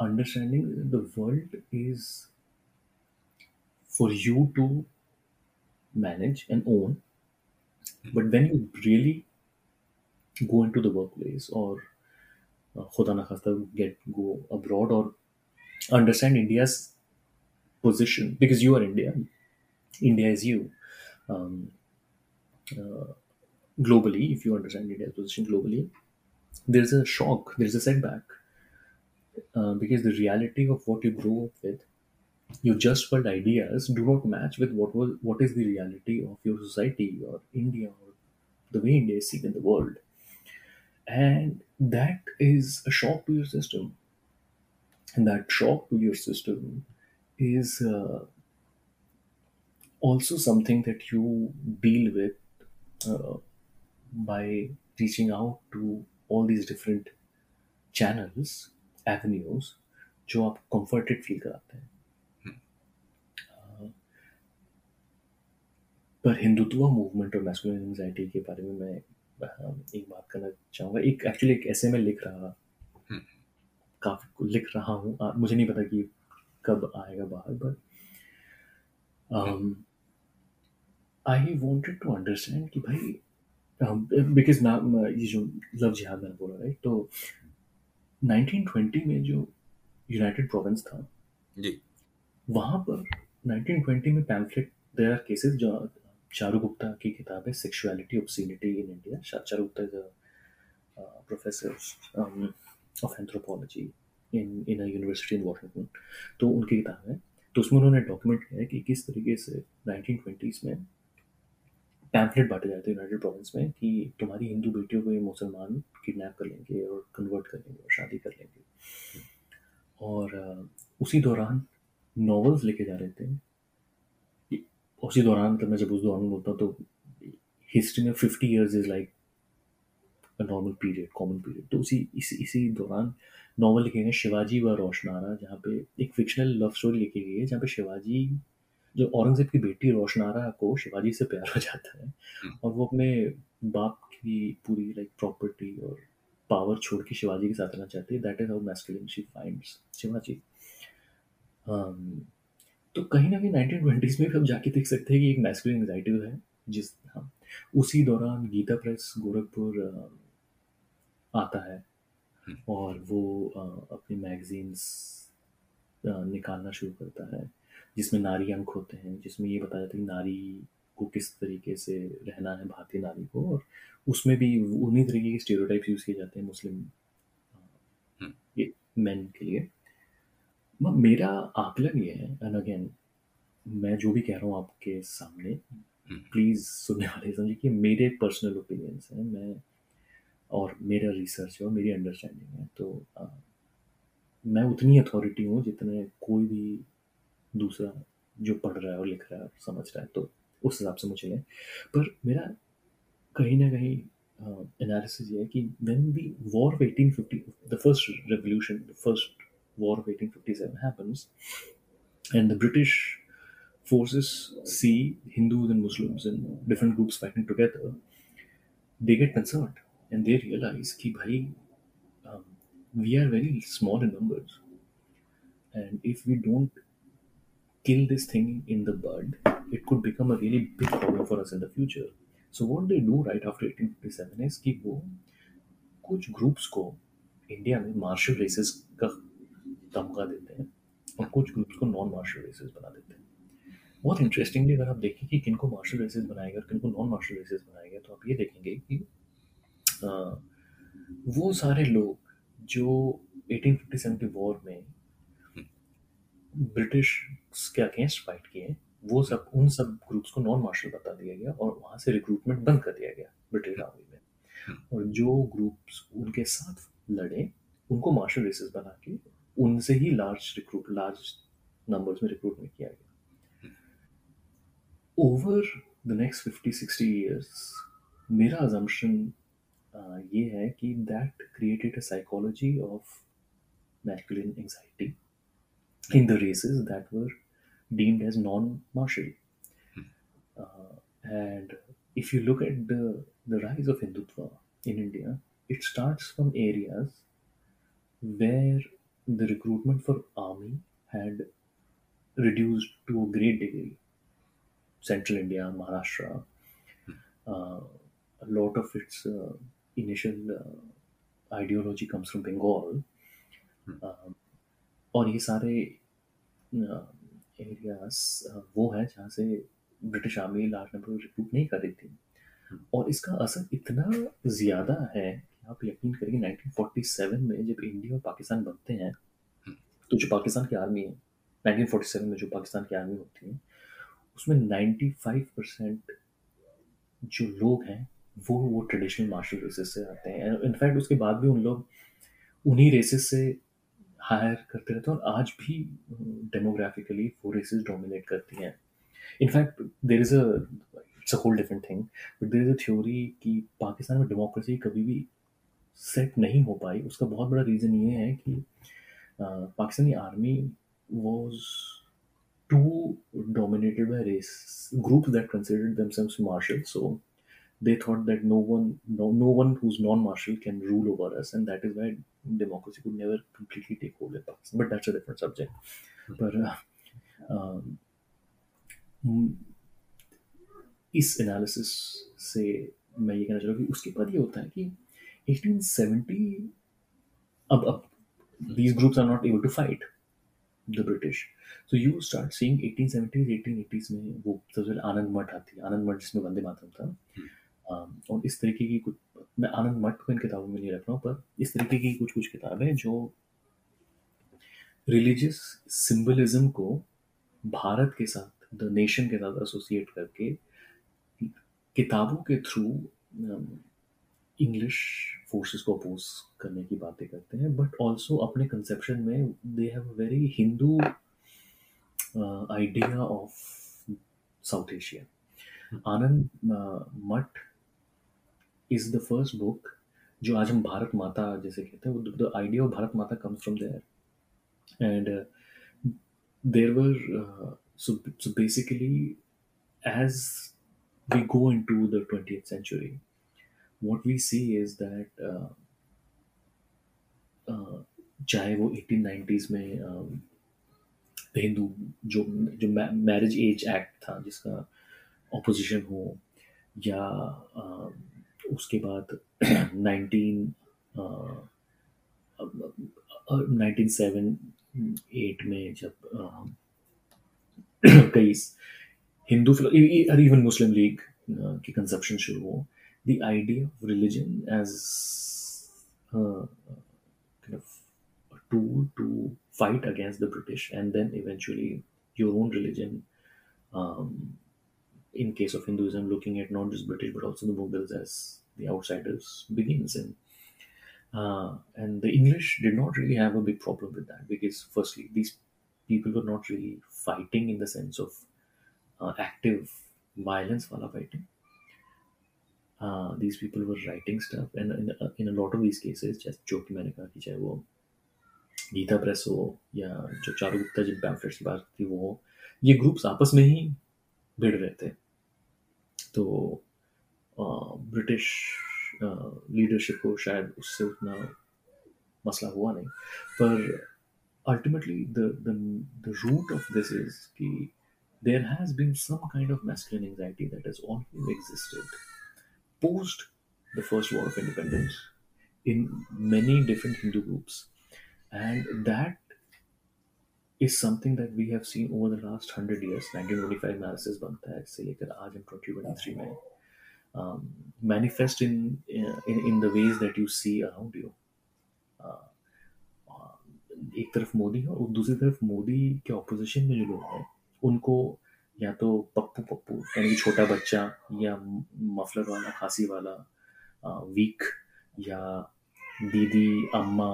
understanding that the world is for you to manage and own. But when you really go into the workplace or uh, get go abroad or understand India's position because you are India, India is you. Um, uh, globally, if you understand India's position globally, there's a shock, there's a setback uh, because the reality of what you grow up with, your just world ideas do not match with what was what is the reality of your society or India or the way India is seen in the world, and that is a shock to your system, and that shock to your system is uh, also something that you deal with uh, by reaching out to all these different channels, avenues, जो आप comforted feel कराते हैं। पर हिंदुत्व मूवमेंट और मैस्कुलिन एंजाइटी के बारे में मैं एक बात करना चाहूँगा। एक एक्चुअली एक ऐसे में लिख रहा काफ़ी लिख रहा हूँ। मुझे नहीं पता कि कब आएगा बाहर but I wanted to understand कि भाई बिकॉज़ मैं ये जो लव जिहाद मैंने बोला राइट तो 1920 में जो यूनाइटेड प्रोविंस था जी। वहाँ पर 1920 में पैम्फलेट देर आर केसेस जो चारू गुप्ता की किताब है sexuality obscenity in India Charu Gupta is a professor of anthropology in in university in Washington तो उनकी किताब है। तो उसमें उन्होंने डॉक्यूमेंट किया है कि किस तरीके से 1920s में पैम्फलेट बांटे जाते हैं यूनाइटेड प्रोविंस में कि तुम्हारी हिंदू बेटियों को ये मुसलमान किडनैप कर लेंगे और कन्वर्ट कर लेंगे और शादी कर लेंगे। और उसी दौरान नॉवेल्स लेके जा रहे थे। उसी दौरान मतलब मैं जब उस दौरान बोलता हूँ तो हिस्ट्री में fifty years is like a normal period common period तो उसी, इसी इसी दौरान नॉवल लिखे गए शिवाजी व रोशनारा, जहाँ पे एक फिक्शनल लव स्टोरी लिखी गई है, जहाँ पे शिवाजी जो औरंगज़ेब की बेटी रोशनारा को शिवाजी से प्यार हो जाता है और वो अपने बाप की पूरी लाइक प्रॉपर्टी और पावर छोड़ के शिवाजी के साथ रहना चाहती है। That is how masculine she finds Shivaji. तो कहीं ना कहीं नाइनटीन ट्वेंटीज में भी हम जाके देख सकते हैं कि एक मैस्कुलिन एंगजाइटी है जिस हाँ उसी दौरान गीता प्रेस गोरखपुर आता है और वो अपनी मैगजीन्स निकालना शुरू करता है। जिसमें नारी अंक होते हैं जिसमें ये बताया जाता है कि नारी को किस तरीके से रहना है भारतीय नारी को और उसमें भी उन्हीं तरीके के स्टेरियोटाइप्स यूज़ किए जाते हैं मुस्लिम ये मैन के लिए। मेरा आकलन ये है एंड अगेन मैं जो भी कह रहा हूँ आपके सामने प्लीज़ सुनने वाले समझिए कि मेरे पर्सनल ओपिनियंस हैं मैं और मेरा रिसर्च है और मेरी अंडरस्टैंडिंग है तो आ, मैं उतनी अथॉरिटी हूँ जितने कोई भी दूसरा जो पढ़ रहा है और लिख रहा है समझ रहा है तो उस हिसाब से मुझे लें। पर मेरा कहीं ना कहीं एनालिसिस ये है कि when the war of eighteen fifty the first revolution the first war of eighteen fifty seven happens and the British forces see Hindus and Muslim in different groups fighting together they get concern and they realize कि भाई we are very small in numbers and if we don't kill this thing in the bud, it could become a really big problem for us in the future. So what they do right after 1857 is कि वो कुछ ग्रुप्स को इंडिया में मार्शल रेसेस का तमगा देते हैं और कुछ ग्रुप्स को नॉन मार्शल रेसेस बना देते हैं। बहुत इंटरेस्टिंगली अगर आप देखें कि किन को मार्शल रेसेस बनाएगा और किन को नॉन मार्शल रेसेस बनाएगा तो आप ये देखेंगे कि वो सारे लोग जो 1857 के वॉर में ब्रिटिश के अगेंस्ट फाइट किए वो सब उन सब ग्रुप्स को नॉन मार्शल बता दिया गया और वहाँ से रिक्रूटमेंट बंद कर दिया गया ब्रिटिश आर्मी में। और जो ग्रुप्स उनके साथ लड़े उनको मार्शल रेसेस बना के उनसे ही लार्ज रिक्रूट लार्ज नंबर्स में रिक्रूटमेंट किया गया। Over the next fifty sixty years मेरा अजम्पन ये है कि that created a psychology of masculine anxiety in the races that were deemed as non-martial. Uh, and if you look at the, the rise of Hindutva in India, it starts from areas where the recruitment for army had reduced to a great degree. Central India, Maharashtra, uh, a lot of its uh, initial ideology comes from Bengal. Um, और ये सारे एरियाज़ वो है जहाँ से British army large number recruit नहीं कर रही थी। और इसका असर इतना ज़्यादा है कि आप यकीन करेंगे 1947 में जब इंडिया और पाकिस्तान बनते हैं तो जो पाकिस्तान की आर्मी है 1947 में जो पाकिस्तान की आर्मी होती है, उसमें 95 परसेंट जो लोग हैं, वो वो ट्रेडिशनल मार्शल रेसेस से आते हैं। इनफैक्ट उसके बाद भी उन लोग उन्हीं रेसेस से हायर करते रहते हैं और आज भी डेमोग्राफिकली वो रेसेस डोमिनेट करती हैं। In fact there is a it's a whole different thing but there is a theory कि पाकिस्तान में डेमोक्रेसी कभी भी सेट नहीं हो पाई। उसका बहुत बड़ा रीज़न ये है कि Pakistani army was too dominated by race group that considered themselves martial so they thought that no one no, no one who's non-martial can rule over us and that is why democracy could never completely take hold in Pakistan. But that's a different subject. But uh, um, इस एनालिसिस से मैं ये कहना चाह रहा हूँ कि उसके बाद ये होता है कि 1870 अब अब these groups are not able to fight the British तो you start seeing 1870s 1880s में वो सबसे पहले आनंद मठ आती है आनंद मठ जिसमें वंदे मातरम था um, और इस तरीके की कुछ मैं आनंद मठ को इन किताबों में नहीं रख रहा हूँ पर इस तरीके की कुछ कुछ किताबें जो रिलीजियस सिंबलिज्म को भारत के साथ द नेशन के साथ एसोसिएट करके किताबों के थ्रू इंग्लिश फोर्सेस को अपोज करने की बातें करते हैं बट ऑल्सो अपने कंसेप्शन में they have a very Hindu idea of South Asia Anand Math is the first book जो आज हम भारत माता जैसे कहते हैं the idea of Bharat Mata comes from there uh, were uh, so, so basically as we go into the 20th century what we see is that uh, uh, चाहे वो 1890s में हिंदू जो जो मैरिज एज एक्ट था जिसका ऑपोजिशन हो या उसके बाद नाइनटीन नाइनटीन सेवन एट में जब [clears throat] कई हिंदू अरे इवन मुस्लिम लीग की कंसेप्शन शुरू हो the idea of religion as to to fight against the British and then eventually your own religion in case of Hinduism, looking at not just British but also the Mughals as the outsiders begins. And uh, and the English did not really have a big problem with that because, firstly, these people were not really fighting in the sense of uh, active violence while fighting. Uh, these people were writing stuff, and in, uh, in a lot of these cases, just जो कि मैंने कहा कि चाहे वो गीता प्रेस हो या जो चारू गुप्ता जिन पैम्फलेट्स की बात थी वो ये ग्रुप्स आपस में ही भिड़ रहे थे तो ब्रिटिश लीडरशिप को शायद उससे उतना मसला हुआ नहीं पर the the root of this is कि there has been some kind of masculine anxiety that has always existed post the first war of independence in many different Hindu groups and that is something that we have seen over the last 100 years 1925 में आरएसएस बनता है से लेकर आज हम 2023 में um, manifest in, in in the ways that you see around you. Uh, uh, एक तरफ़ मोदी और दूसरी तरफ़ मोदी के ऑपोजिशन में जो लोग हैं उनको या तो पप्पू पप्पू यानी कि छोटा बच्चा या मफलर वाला खांसी वाला वीक या दीदी अम्मा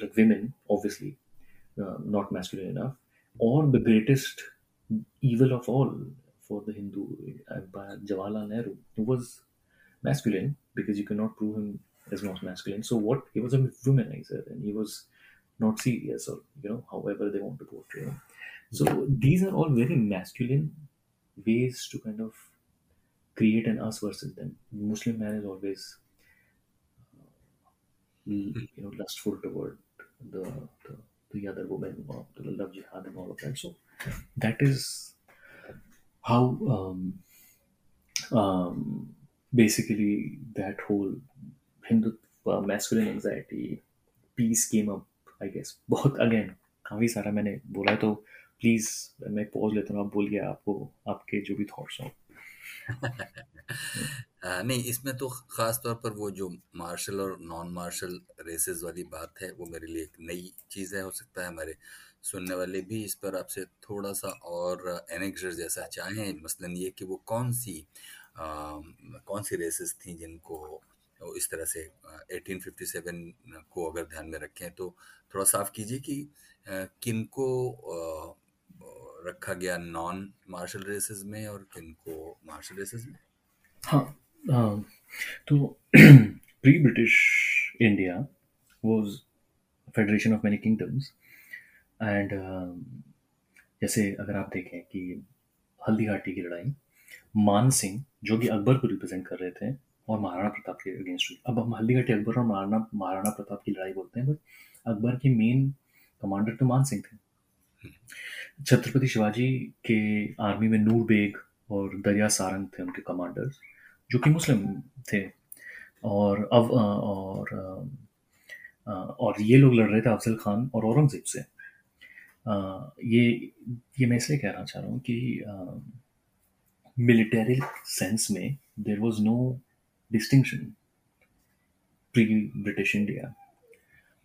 like women obviously uh, not masculine enough or the greatest evil of all for the Hindu Empire, Jawaharlal Nehru, who was masculine because you cannot prove him as not masculine. So what he was a womanizer and he was not serious or you know however they want to portray him. So these are all very masculine ways to kind of create an us versus them. Muslim man is always uh, you know lustful toward the, the the other woman or the love jihad and all of that. So that is how um, um, basically that whole Hindu uh, masculine anxiety peace came up I guess बहुत अगेन काफ़ी सारा मैंने बोला तो प्लीज़ मैं पॉज लेता हूँ आप बोलिए आपको आपके जो भी थॉट्स हों नहीं इसमें तो ख़ास तौर पर वो जो मार्शल और नॉन मार्शल रेसेस वाली बात है वो मेरे लिए एक नई चीज़ है हो सकता है हमारे सुनने वाले भी इस पर आपसे थोड़ा सा और एनेक्टर जैसा चाहें। मसलन ये कि वो कौन सी आ, कौन सी रेसेस थी जिनको इस तरह से 1857 को अगर ध्यान में रखें तो थोड़ा साफ़ कीजिए कि किन को रखा गया नॉन मार्शल रेसेस में और किन को मार्शल रेसेस में? हाँ। आ, तो pre British India was federation of many kingdoms and जैसे अगर आप देखें कि हल्दी घाटी की लड़ाई मान सिंह जो कि अकबर को रिप्रेजेंट कर रहे थे और महाराणा प्रताप के अगेंस्ट अब हम हल्दी घाटी अकबर और महाराणा महाराणा प्रताप की लड़ाई बोलते हैं बट अकबर के मेन कमांडर तो मान सिंह थे। छत्रपति शिवाजी के आर्मी में नूर बेग और दरिया सारंग थे उनके कमांडर्स जो कि मुस्लिम थे। और अब और और ये लोग लड़ रहे थे अफजल खान और औरंगज़ेब से। ये ये मैं इसलिए कहना चाह रहा हूँ कि मिलिटरी सेंस में there was no distinction pre British India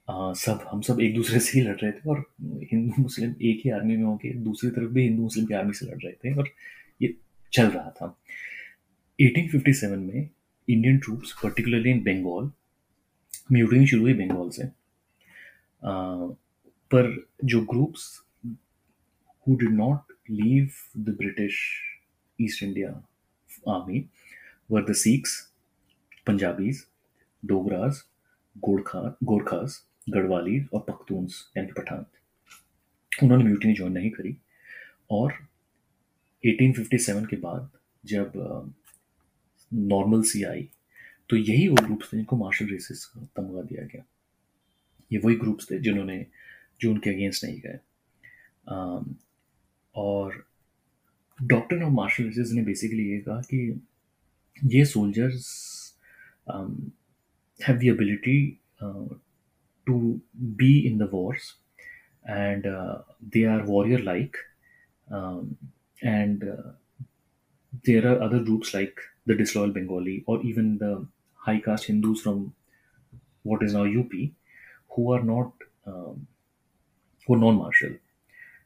सब, हम सब एक दूसरे से ही लड़ रहे थे और हिंदू मुस्लिम एक ही आर्मी में होके दूसरी तरफ़ भी हिंदू मुस्लिम की आर्मी से लड़ रहे थे और ये चल रहा था। 1857 में Indian troops particularly in Bengal mutiny शुरू हुई बंगाल से। पर जो groups who did not leave the British East India army were the Sikhs Punjabis Dogras Gorkha Gorkhas Garhwali और पख्तूनस यानी पठान उन्होंने म्यूटिनी ज्वाइन नहीं करी। और 1857 के बाद जब नॉर्मल सी आई तो यही वो ग्रुप्स थे जिनको मार्शल रेसिस का तमगा दिया गया। ये वही ग्रुप्स थे जिन्होंने जो उनके अगेंस्ट नहीं गए। और डॉक्टर ऑफ़ मार्शल रेसिस ने बेसिकली ये कहा कि ये soldiers have the ability uh, to be in the wars and uh, they are warrior there are other groups like the disloyal bengali or even the high caste hindus from what is now up who are not um, who are non-martial.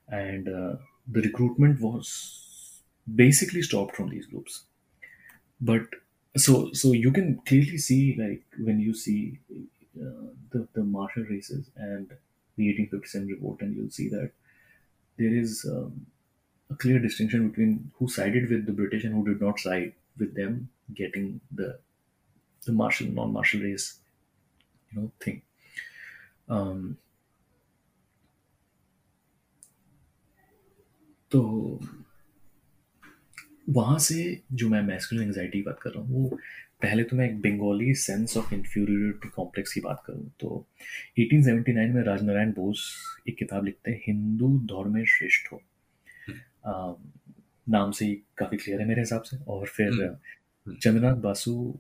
And uh, the recruitment was basically stopped from these groups. But so so you can clearly see like when you see uh, the, the martial races and the 1857 report, and you'll see that there is um, a clear distinction between who sided with the british and who did not side with them getting the the martial non-martial race you know thing um, तो वहाँ से जो मैं मैस्कुलिन एंगजाइटी की बात कर रहा हूँ वो पहले तो मैं एक Bengali sense of inferiority complex की बात करूँ तो 1879 में राजनारायण बोस एक किताब लिखते हैं हिंदू दौर में श्रेष्ठ हो नाम से ही काफ़ी क्लियर है मेरे हिसाब से। और फिर हम्म, हम्म। चंद्रनाथ बासु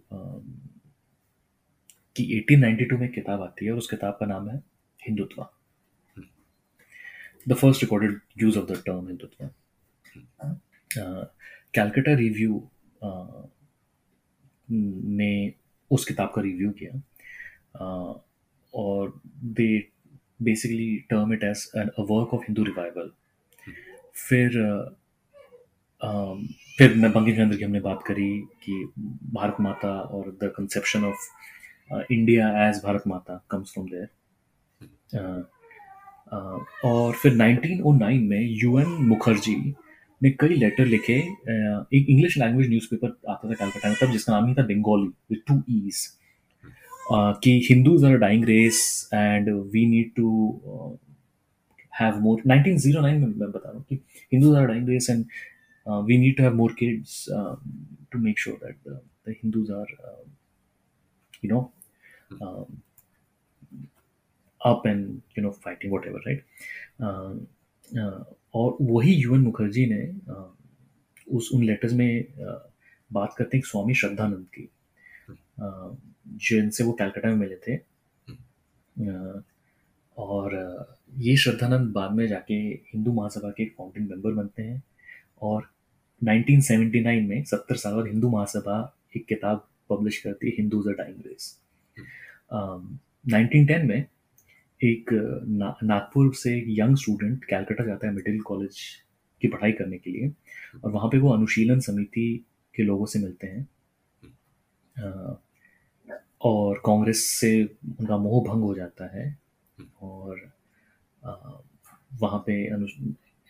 की 1892 में किताब आती है और उस किताब का नाम है Hindutva. The first recorded use of the term Hindutva. Calcutta review ने उस किताब का रिव्यू किया। और they basically term it as an a work of Hindu revival फिर फिर बंकिम चंद्र की हमने बात करी कि भारत माता और the conception of India as Bharat Mata comes from there और फिर 1909 में यूएन मुखर्जी ने कई लेटर लिखे एक इंग्लिश लैंग्वेज न्यूज़पेपर आता था कलकत्ता में, तब जिसका नाम ही था बंगाली विद टू ईज कि Hindus are dying race and we need to have more 1909 में मैं बता रहा हूँ कि Hindus are dying race and we need to have more kids to make sure that the Hindus are you know up and you know fighting whatever right? Uh, uh, और वही यूएन मुखर्जी ने उस उन लेटर्स में बात करते हैं स्वामी श्रद्धानंद की। जिनसे वो कैलकाटा में मिले थे। और ये श्रद्धानंद बाद में जाके हिंदू महासभा के फाउंडिंग मेंबर बनते हैं और 1979 में सत्तर साल बाद हिंदू महासभा एक किताब पब्लिश करती है हिंदूज अ टाइम रेस। 1910 में एक ना, नागपुर से एक यंग स्टूडेंट कैलकाटा जाता है मिडिल कॉलेज की पढ़ाई करने के लिए और वहाँ पे वो अनुशीलन समिति के लोगों से मिलते हैं। और कांग्रेस से उनका मोह भंग हो जाता है। और वहाँ पे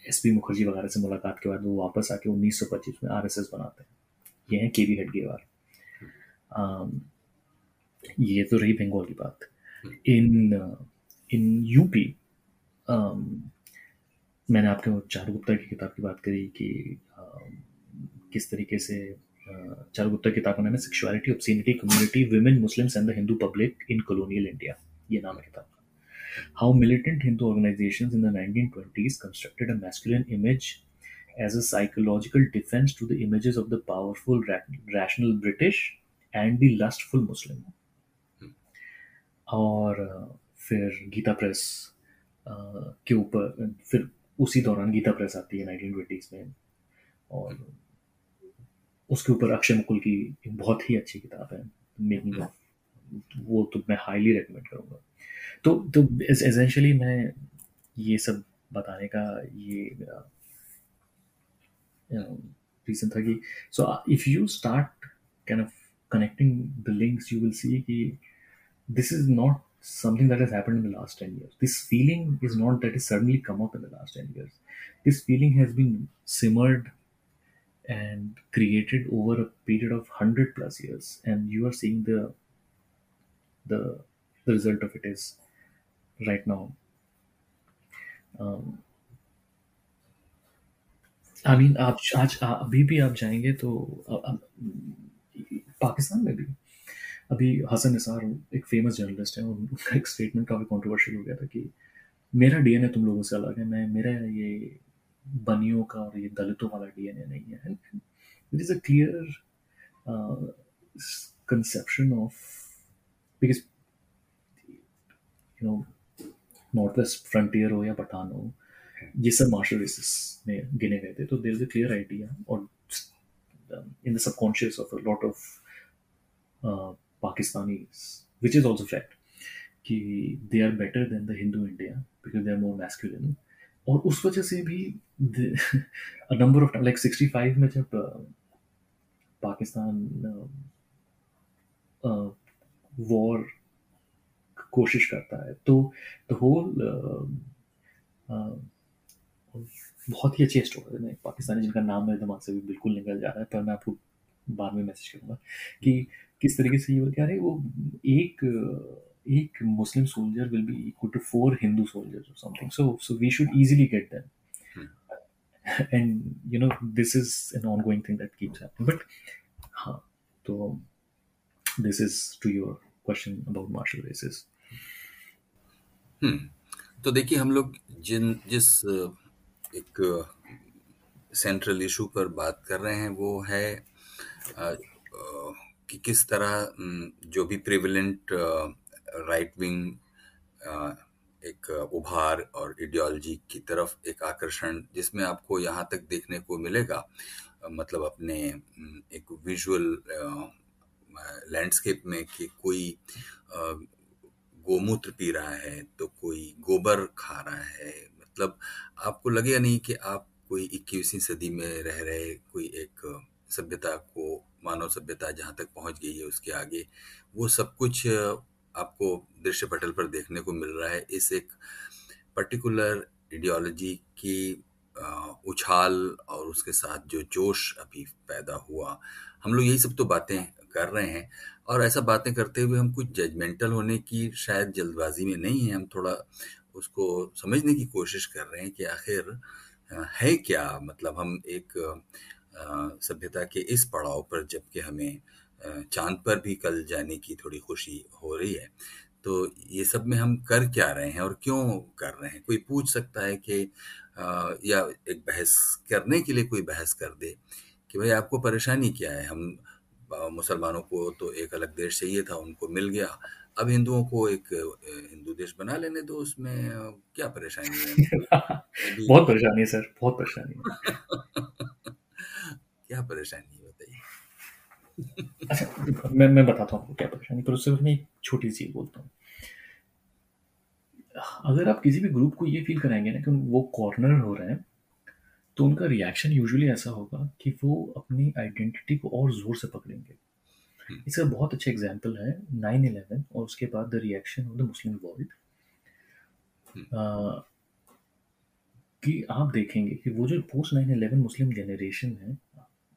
एस पी मुखर्जी वगैरह से मुलाकात के बाद वो वापस आके 1925 में आर एस एस बनाते हैं। ये हैं के वी हेडगेवार ये तो रही बंगाल की बात। इन इन यूपी मैंने आपके चारू गुप्ता की किताब की बात करी कि किस तरीके से चारू गुप्ता की किताब का नाम है sexuality community women Muslims and the Hindu public in colonial India ये नाम है किताब। How militant Hindu organizations in the 1920s constructed a masculine image as a psychological defense to the images of the powerful, ra- rational British and the lustful Muslim. और फिर गीता प्रेस के ऊपर फिर उसी दौरान गीता प्रेस आती है नाइनटीन ट्वेंटीज़ में और उसके ऊपर अक्षय मुकुल की एक बहुत ही अच्छी किताब है मेकिंग ऑफ़ वो तो मैं हाईली रिकमेंड करूँगा तो तो एसेंशियली मैं ये सब बताने का ये uh, रीजन था कि so if you start can of connecting the links you will see कि this is not something that is happen in the last ten year this feeling is not that is suddenly come up in the last ten years this feeling has been simmered and created over a period of 100 plus years, and you are seeing the the the result of it is right now. Um, I mean आप आज अभी भी आप जाएँगे तो पाकिस्तान में भी। अभी हसन निसार एक फ़ेमस जर्नलिस्ट है उनका एक स्टेटमेंट काफ़ी कॉन्ट्रोवर्शियल हो गया था कि मेरा डीएनए तुम लोगों से अलग है मैं मेरा ये बनियों का और ये दलितों वाला डीएनए नहीं है। It is a clear conception of because you know north west frontier हो या पठान हो ये सब मार्शल रेसिस में गिने गए थे तो there is a clear idea और in the subconscious of lot of Pakistanis, which is also fact, कि they are better than the Hindu India because they are more masculine और उस वजह से भी number of like sixty five में जब पाकिस्तान वॉर कोशिश करता है तो द होल बहुत ही अच्छी स्टोरी है। पाकिस्तानी जिनका नाम मेरे दिमाग से भी बिल्कुल निकल जा रहा है पर मैं आपको बाद में मैसेज करूँगा कि किस तरीके से ये क्या रहे वो एक एक Muslim soldier will be equal to four Hindu soldiers और something so so we should easily get them and you know this is an ongoing thing that keeps happening but हाँ तो this is to your question about martial races तो देखिए हम लोग जिन, जिस एक सेंट्रल इशू पर बात कर रहे हैं, वो है कि किस तरह जो भी प्रिविलेंट राइट विंग एक उभार और आइडियोलॉजी की तरफ़ एक आकर्षण जिसमें आपको यहाँ तक देखने को मिलेगा मतलब अपने एक विजुअल लैंडस्केप में कि कोई गोमूत्र पी रहा है तो कोई गोबर खा रहा है मतलब आपको लगेगा नहीं कि आप कोई इक्कीसवीं सदी में रह रहे, कोई एक सभ्यता को, मानव सभ्यता जहाँ तक पहुँच गई है उसके आगे, वो सब कुछ आपको दृश्य पटल पर देखने को मिल रहा है। इस एक पर्टिकुलर आइडियोलॉजी की उछाल और उसके साथ जो जोश अभी पैदा हुआ, हम लोग यही सब तो बातें कर रहे हैं। और ऐसा बातें करते हुए हम कुछ जजमेंटल होने की शायद जल्दबाजी में नहीं है, हम थोड़ा उसको समझने की कोशिश कर रहे हैं कि आखिर है क्या? मतलब हम एक सभ्यता के इस पड़ाव पर जबकि हमें चाँद पर भी कल जाने की थोड़ी खुशी हो रही है। तो ये सब में हम कर क्या रहे हैं और क्यों कर रहे हैं? कोई पूछ सकता है कि या एक बहस करने के लिए कोई बहस कर दे कि भाई आपको परेशानी क्या है? हम मुसलमानों को तो एक अलग देश चाहिए था उनको मिल गया। अब हिंदुओं को एक हिंदू देश बना लेने दो उसमें क्या परेशानी है? [laughs] बहुत परेशानी है सर बहुत परेशानी [laughs] क्या परेशानी है बताइए। [laughs] अच्छा मैं मैं बताता हूँ आपको क्या परेशानी पर उससे मैं एक छोटी सी बोलता हूँ। अगर आप किसी भी ग्रुप को ये फील कराएँगे ना कि वो कॉर्नर हो रहे हैं तो उनका रिएक्शन यूजुअली ऐसा होगा कि वो अपनी आइडेंटिटी को और ज़ोर से पकड़ेंगे। हम्म। इसका बहुत अच्छा एग्ज़ाम्पल है नाइन इलेवन और उसके बाद the reaction of the Muslim world कि आप देखेंगे कि वो जो post nine eleven Muslim generation है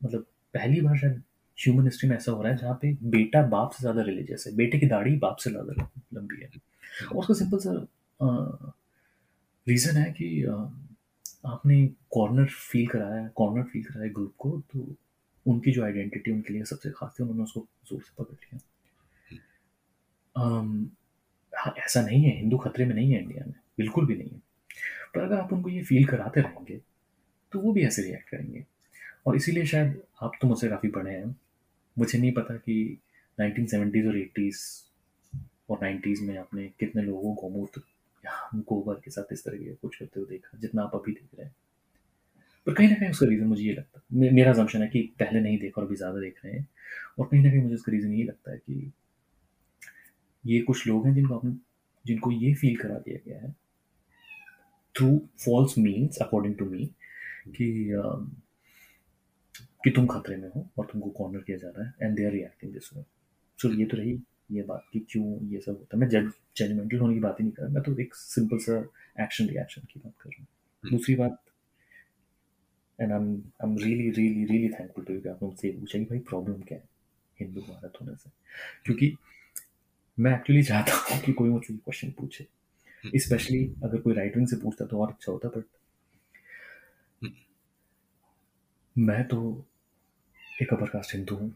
मतलब पहली बार शायद ह्यूमन हिस्ट्री में ऐसा हो रहा है जहाँ पे बेटा बाप से ज़्यादा रिलीजियस है बेटे की दाढ़ी बाप से ज़्यादा लंबी है। और उसका सिंपल सा रीज़न है कि आपने कॉर्नर फील कराया कॉर्नर फील कराया ग्रुप को तो उनकी जो आइडेंटिटी उनके लिए सबसे खास थी, उन्होंने उसको ज़ोर से पकड़ लिया। हाँ ऐसा नहीं है, हिंदू खतरे में नहीं है इंडिया में, बिल्कुल भी नहीं है। पर अगर आप उनको ये फील कराते रहेंगे तो वो भी ऐसे रिएक्ट करेंगे। और इसीलिए शायद आप तो मुझसे काफ़ी पढ़े हैं। मुझे नहीं पता कि नाइनटीन सेवेंटीज़ और एट्टीज़ और नाइन्टीज़ में आपने कितने लोगों को गौमूत्र या गोबर के साथ इस तरह के कुछ करते हुए देखा, जितना आप अभी देख रहे हैं। पर कहीं ना कहीं उसका रीज़न मुझे ये लगता है मेरा जमशन है कि पहले नहीं देखा और अभी ज़्यादा देख रहे हैं। और कहीं ना कहीं मुझे उसका रीज़न ये लगता है कि ये कुछ लोग हैं जिनको आपने, जिनको ये फील करा दिया गया है through false means according to me कि कि तुम खतरे में हो और तुमको कॉर्नर किया जा रहा है and they are reacting this way so ये तो रही ये बात की क्यों ये सब होता है मैं जज जजमेंटल होने की बात ही नहीं कर रहा मैं तो एक सिंपल सा एक्शन रिएक्शन की बात कर रहा हूँ हम्म। दूसरी बात and I am I am really really really thankful to you कि आपने मुझसे पूछा कि भाई प्रॉब्लम क्या है हिंदू भारत होने से क्योंकि मैं एक्चुअली चाहता हूँ कि कोई मुझसे क्वेश्चन पूछे स्पेशली हम्म। अगर कोई राइट विंग से पूछता तो और अच्छा होता बट हम्म। मैं तो एक अपर कास्ट हिंदू हूँ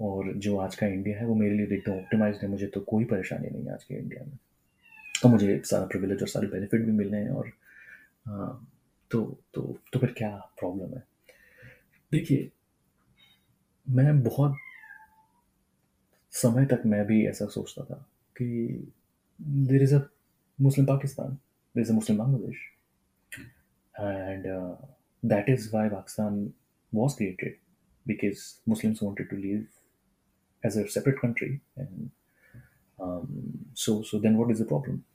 और जो आज का इंडिया है वो मेरे लिए एकदम ऑप्टिमाइज है। मुझे तो कोई परेशानी नहीं है आज के इंडिया में। तो मुझे सारा प्रिविलेज और सारे बेनिफिट भी मिल रहे हैं और आ, तो तो तो फिर क्या प्रॉब्लम है? देखिए मैं बहुत समय तक मैं भी ऐसा सोचता था कि there is a Muslim Pakistan there is a Muslim Bangladesh and that is why Pakistan was created because Muslims wanted to live as a separate country, and um, so so then what is the problem?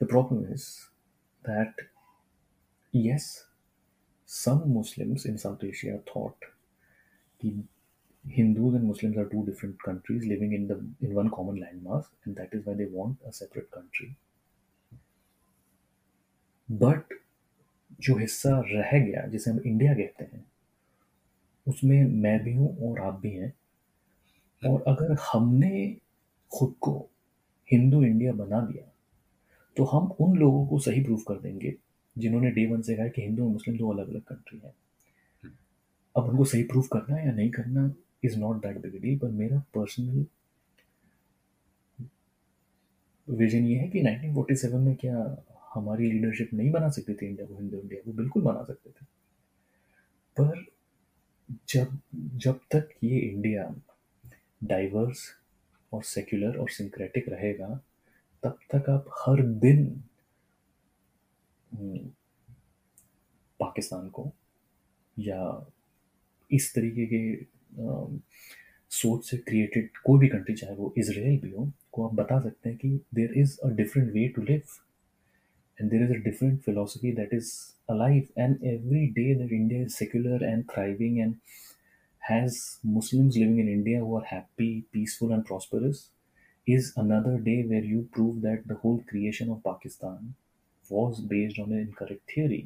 The problem is that yes, some Muslims in South Asia thought that Hindus and Muslims are two different countries living in the in one common landmass, and that is why they want a separate country. But जो हिस्सा रह गया जिसे हम इंडिया कहते हैं उसमें मैं भी हूँ और आप भी हैं और अगर हमने खुद को हिंदू इंडिया बना दिया तो हम उन लोगों को सही प्रूफ कर देंगे, जिन्होंने डे वन से कहा कि हिंदू और मुस्लिम दो अलग अलग कंट्री हैं। अब उनको सही प्रूफ करना या नहीं करना is not that big deal पर मेरा पर्सनल विजन ये है कि 1947 में क्या हमारी लीडरशिप नहीं बना सकती थी इंडिया को, हिंदू इंडिया को? बिल्कुल बना सकते थे। पर जब जब तक ये इंडिया डाइवर्स और सेक्युलर और सिंक्रेटिक रहेगा तब तक आप हर दिन हम्म, पाकिस्तान को या इस तरीके के सोच से क्रिएटेड कोई भी कंट्री चाहे वो इसराइल भी हो को आप बता सकते हैं कि there is a different way to live and there is a different philosophy that is alive and every day that india is secular and thriving and has muslims living in india who are happy peaceful and prosperous is another day where you prove that the whole creation of pakistan was based on an incorrect theory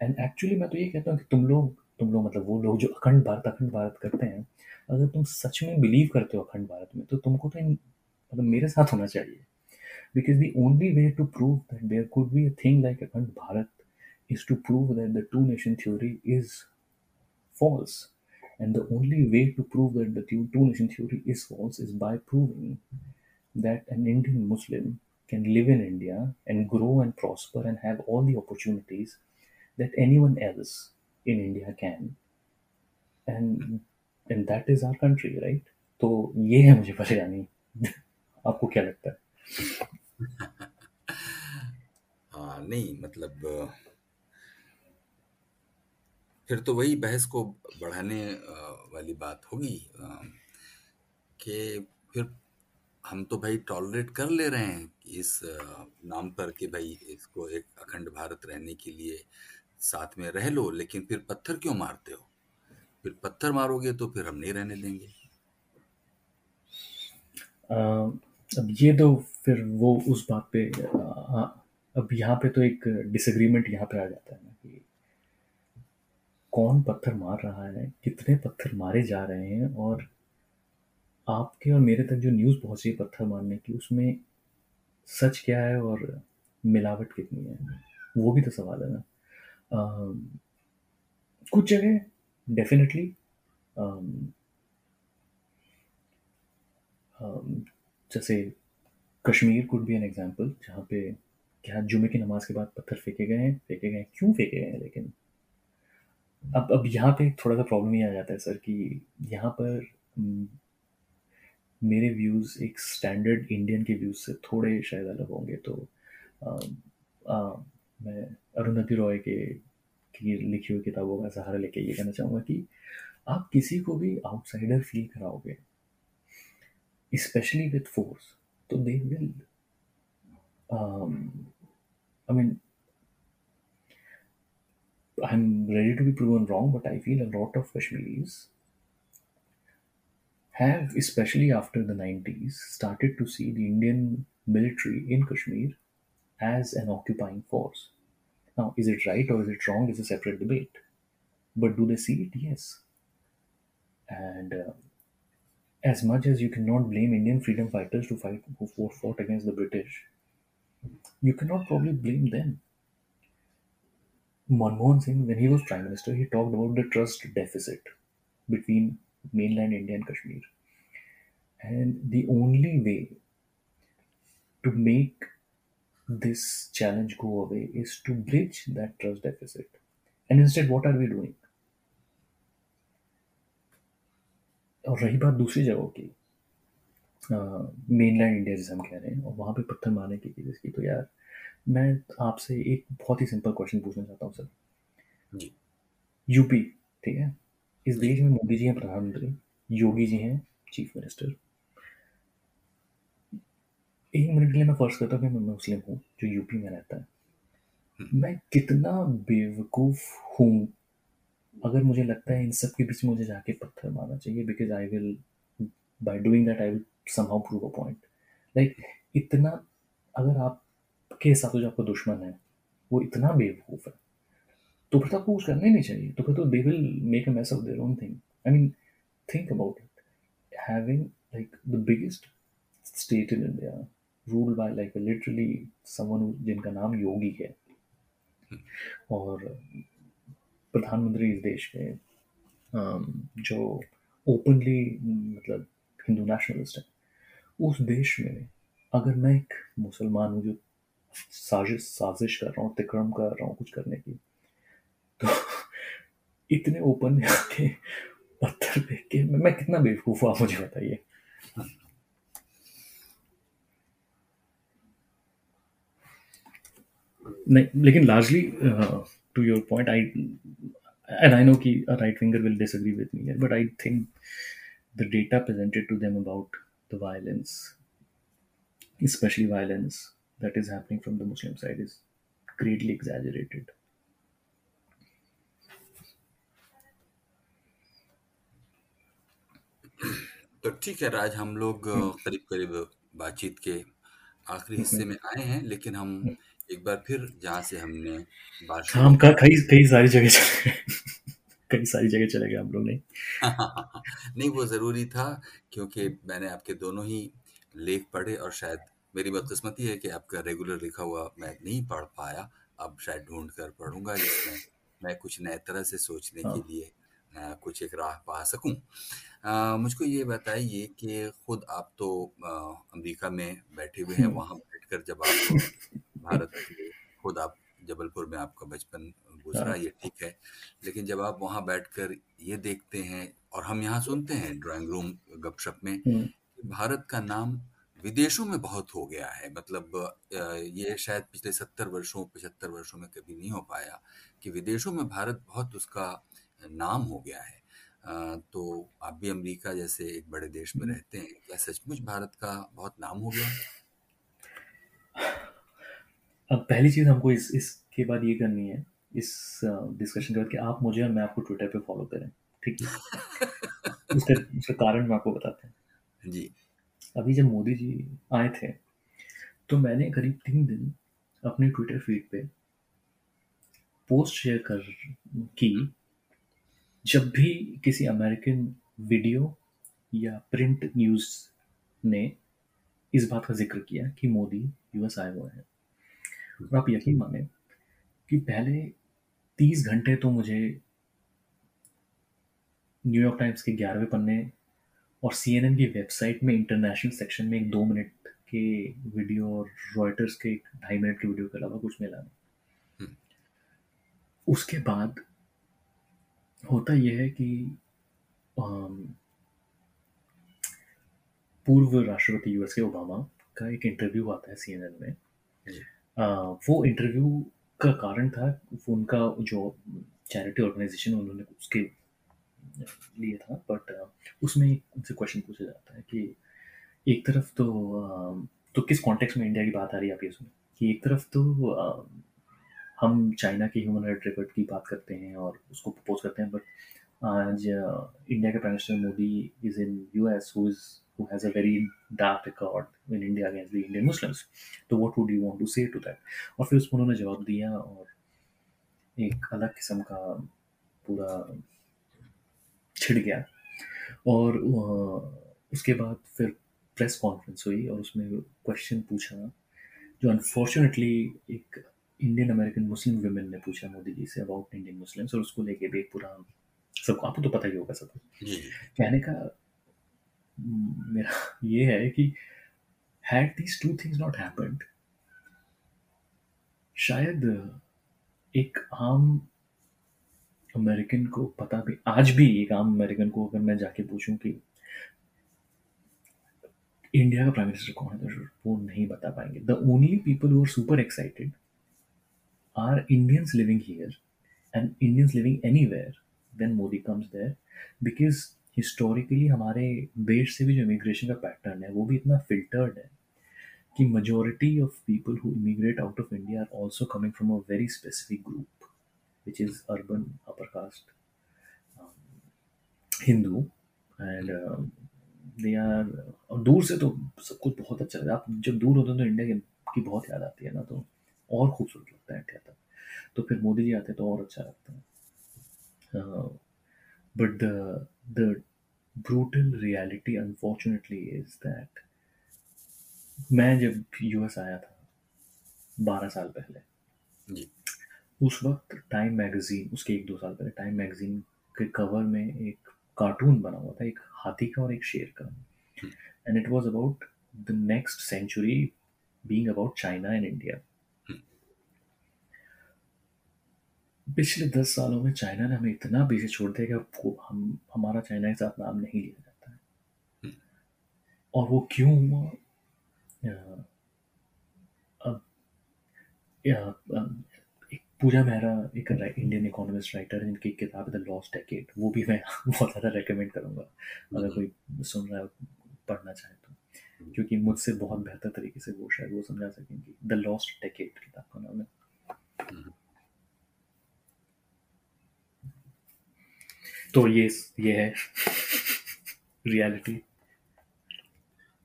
and actually मैं तो ये कहता हूँ कि तुम लोग तुम लोग मतलब वो लोग जो अखंड भारत अखंड भारत करते हैं अगर तुम सच में बिलीव करते हो अखंड भारत में तो तुमको तो मतलब मेरे साथ होना चाहिए because the only way to prove that there could be a thing like Akhand Bharat is to prove that the two nation theory is false. And the only way to prove that the two nation theory is false is by proving that an Indian Muslim can live in India and grow and prosper and have all the opportunities that anyone else in India can. And and that is our country, right? तो ये है मुझे परेशानी [laughs] आपको क्या लगता है [laughs] हाँ नहीं मतलब फिर तो वही बहस को बढ़ाने वाली बात होगी कि फिर हम तो भाई टॉलरेट कर ले रहे हैं इस नाम पर कि भाई इसको एक अखंड भारत रहने के लिए साथ में रह लो, लेकिन फिर पत्थर क्यों मारते हो? फिर पत्थर मारोगे तो फिर हम नहीं रहने देंगे। अब ये तो फिर वो उस बात पे हाँ अब यहाँ पे तो एक डिसएग्रीमेंट यहाँ पे आ जाता है। कौन पत्थर मार रहा है, कितने पत्थर मारे जा रहे हैं और आपके और मेरे तक जो न्यूज़ पहुँची है पत्थर मारने की, उसमें सच क्या है और मिलावट कितनी है? वो भी तो सवाल है ना। कुछ जगह डेफिनेटली जैसे Kashmir could be an example जहाँ पे क्या जुमे की नमाज़ के बाद पत्थर फेंके गए हैं, फेंके गए हैं, क्यों फेंके गए हैं लेकिन? अब अब यहाँ पे थोड़ा सा प्रॉब्लम ही आ जाता है सर कि यहाँ पर मेरे व्यूज़ एक स्टैंडर्ड इंडियन के व्यूज़ से थोड़े शायद अलग होंगे तो आ, आ, मैं अरुंधति रॉय के की लिखी हुई किताबों का सहारा लेके ये कहना चाहूँगा कि आप किसी को भी आउटसाइडर फील कराओगे स्पेशली विथ फोर्स तो they will I mean I'm ready to be proven wrong, but I feel a lot of Kashmiris have, especially after the 90s, started to see the Indian military in Kashmir as an occupying force. Now, is it right or is it wrong is a separate debate. But do they see it? Yes. And uh, as much as you cannot blame Indian freedom fighters to fight who fought, fought against the British, you cannot probably blame them. Manmohan Singh, when he was prime minister, he talked about the trust deficit between mainland India and Kashmir. And the only way to make this challenge go away is to bridge that trust deficit. And instead, what are we doing? और रही बात दूसरी जगहों की मेनलैंड इंडिया जैसे हम कह रहे हैं और वहाँ पे पत्थर मारने की केसेस की तो यार मैं आपसे एक बहुत ही सिंपल क्वेश्चन पूछना चाहता हूँ सर जी. यूपी ठीक है? इस देश में मोदी जी हैं प्रधानमंत्री योगी जी हैं चीफ मिनिस्टर एक मिनट के लिए मैं फ़र्ज़ करता हूँ कि मैं मुस्लिम हूँ जो यूपी में रहता है. मैं कितना बेवकूफ़ हूँ अगर मुझे लगता है इन सब के बीच मुझे जाके पत्थर मारना चाहिए because I will by doing that I will somehow prove a point like इतना अगर आपके हिसाब से जो आपका दुश्मन है, वो इतना बेवकूफ़ है। तो फिर तो आपको कुछ करना ही नहीं चाहिए। तो फिर तो they will make a mess of their own thing I mean think about it having like the biggest state in India rule by like literally someone जिनका नाम योगी है। और प्रधानमंत्री इस देश के जो ओपनली मतलब हिंदू नेशनलिस्ट है, उस देश में अगर मैं एक मुसलमान हूँ जो साजिश साजिश कर रहा हूँ तिक्रम कर रहा हूँ कुछ करने की। तो [laughs] इतने ओपन आके पत्थर पे के मैं, कितना बेवकूफ़ हुआ मुझे बताइए। नहीं लेकिन largely to your point I and I know की right winger will disagree but I think the data presented to them about the violence specially violence that is happening from the Muslim side, is greatly exaggerated. तो ठीक है राज हम लोग करीब करीब बातचीत के आखिरी हिस्से में आए हैं लेकिन हम एक बार फिर जहाँ से हमने बात हम कई कई सारी जगह चले कई सारी जगह चले गए हम लोग नहीं [laughs] नहीं वो ज़रूरी था क्योंकि मैंने आपके दोनों ही लेख पढ़े और शायद मेरी बदकिस्मती है कि आपका रेगुलर लिखा हुआ मैं नहीं पढ़ पाया अब शायद ढूंढ कर पढ़ूँगा जिसमें मैं कुछ नए तरह से सोचने हाँ। के लिए आ, कुछ एक राह पा सकूँ मुझको ये बताइए कि खुद आप तो अमेरिका में बैठे हुए हैं [laughs] वहाँ बैठकर जब आप भारत के खुद आप जबलपुर में आपका बचपन गुजरा हाँ। ये ठीक है लेकिन जब आप वहाँ बैठकर ये देखते हैं और हम यहाँ सुनते हैं ड्राइंग रूम गपशप में कि भारत का नाम विदेशों में बहुत हो गया है। मतलब ये शायद पिछले सत्तर वर्षों पचहत्तर वर्षों में कभी नहीं हो पाया कि विदेशों में भारत बहुत उसका नाम हो गया है। तो आप भी अमेरिका जैसे एक बड़े देश में रहते हैं क्या सचमुच भारत का बहुत नाम हो गया अब पहली चीज़ हमको इस इसके बाद ये करनी है इस डिस्कशन के बाद कि आप मुझे और मैं आपको ट्विटर पे फॉलो करें ठीक है? [laughs] उसका उसका कारण मैं आपको बताते हैं। जी। अभी जब मोदी जी आए थे तो मैंने करीब तीन दिन अपने ट्विटर फ़ीड पे पोस्ट शेयर कर की, जब भी किसी अमेरिकन वीडियो या प्रिंट न्यूज़ ने इस बात का ज़िक्र किया कि मोदी यूएस आए हुए हैं। और आप यकीन माने कि पहले तीस घंटे तो मुझे न्यूयॉर्क टाइम्स के ग्यारहवें पन्ने और सीएनएन की वेबसाइट में इंटरनेशनल सेक्शन में एक दो मिनट के वीडियो और रॉयटर्स के एक ढाई मिनट के वीडियो के अलावा कुछ मिला नहीं। उसके बाद होता यह है कि पूर्व राष्ट्रपति यूएस के ओबामा का एक इंटरव्यू आता है सीएनएन में। आ, वो इंटरव्यू का कारण था उनका जो चैरिटी ऑर्गेनाइजेशन उन्होंने उसके लिए था बट उसमें उनसे क्वेश्चन पूछा जाता है कि एक तरफ़ तो तो किस कॉन्टेक्स्ट में इंडिया की बात आ रही है आप ये कि एक तरफ़ तो हम चाइना के ह्यूमन राइट रिकॉर्ड की बात करते हैं और उसको प्रपोज करते हैं बट आज इंडिया के prime minister Modi is in US who is a very dark record in India against the Indian Muslims. तो what would you want to say to that? और फिर उसमें उन्होंने जवाब दिया और एक अलग किस्म का पूरा छिड़ गया। और उसके बाद फिर प्रेस कॉन्फ्रेंस हुई और उसमें क्वेश्चन पूछा जो अनफॉर्चुनेटली एक इंडियन अमेरिकन मुस्लिम वुमेन ने पूछा Modi ji say about Indian Muslims और उसको लेके भी एक पूरा सबको आपको तो पता ही होगा सबको कहने का मेरा ये है कि had these two things not happened शायद एक आम अमेरिकन को पता भी आज भी एक आम अमेरिकन को अगर मैं जाके पूछूँ कि इंडिया का प्राइम मिनिस्टर कौन है तो वो नहीं बता पाएँगे। The only people who are super excited are Indians living here and Indians living anywhere then Modi comes there because historically हमारे देश से भी जो इमिग्रेशन का पैटर्न है वो भी इतना फिल्टर्ड है कि majority of people who immigrate out of India are also coming from a very specific group, which is urban upper caste um, Hindu, and um, they are और दूर से तो सब कुछ बहुत अच्छा लगता है। आप जब दूर होते हैं तो इंडिया की बहुत याद आती है ना तो और खूबसूरत लगता है इंडिया तक तो फिर मोदी जी आते हैं तो और अच्छा लगता है। But the the brutal reality unfortunately is that मैं जब यूएस आया था बारह साल पहले जी। उस वक्त टाइम मैगजीन उसके एक दो साल पहले टाइम मैगजीन के कवर में एक कार्टून बना हुआ था एक हाथी का और एक शेर का। And it was about the next century being about China and India पिछले दस सालों में चाइना ने हमें इतना पीछे छोड़ दिया कि हम हमारा चाइना के साथ नाम नहीं लिया जाता है। और वो क्यों हुआ? अब पूजा मेहरा एक इंडियन इकोनॉमिस्ट राइटर है जिनकी किताब द लॉस्ट डेकेड वो भी मैं [laughs] बहुत ज़्यादा रेकमेंड करूँगा अगर कोई सुन रहा है पढ़ना चाहे तो। क्योंकि मुझसे बहुत बेहतर तरीके से वो शायद वो समझा सकेंगे द लॉस्ट डेकेड किताब का नाम है। तो ये ये है [laughs] रियलिटी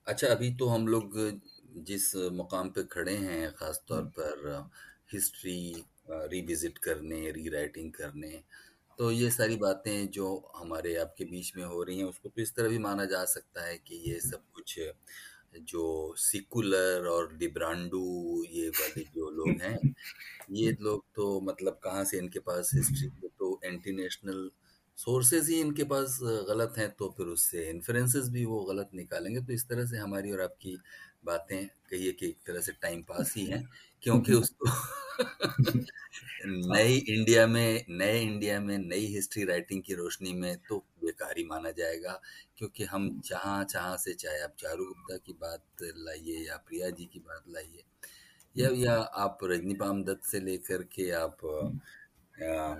अच्छा अभी तो हम लोग जिस मुकाम पे खड़े हैं ख़ास तौर पर हिस्ट्री रिविज़िट करने रीराइटिंग करने। तो ये सारी बातें जो हमारे आपके बीच में हो रही हैं, उसको तो इस तरह भी माना जा सकता है कि ये सब कुछ, जो सिकुलर और डिब्रांडू ये वाले जो लोग हैं, ये लोग तो मतलब कहाँ से इनके पास हिस्ट्री तो एंटी नेशनल सोर्सेज ही इनके पास गलत हैं तो फिर उससे इन्फ्लुएंसेस भी वो गलत निकालेंगे। तो इस तरह से हमारी और आपकी बातें कहिए कि एक तरह से टाइम पास ही हैं। क्योंकि [laughs] उसको नई इंडिया में नए इंडिया में नई हिस्ट्री राइटिंग की रोशनी में तो बेकार ही माना जाएगा। क्योंकि हम जहाँ जहाँ से चाहे आप चारू गुप्ता की बात लाइए या प्रिया जी की बात लाइए या या आप रजनीपाम दत्त से लेकर के आप आ,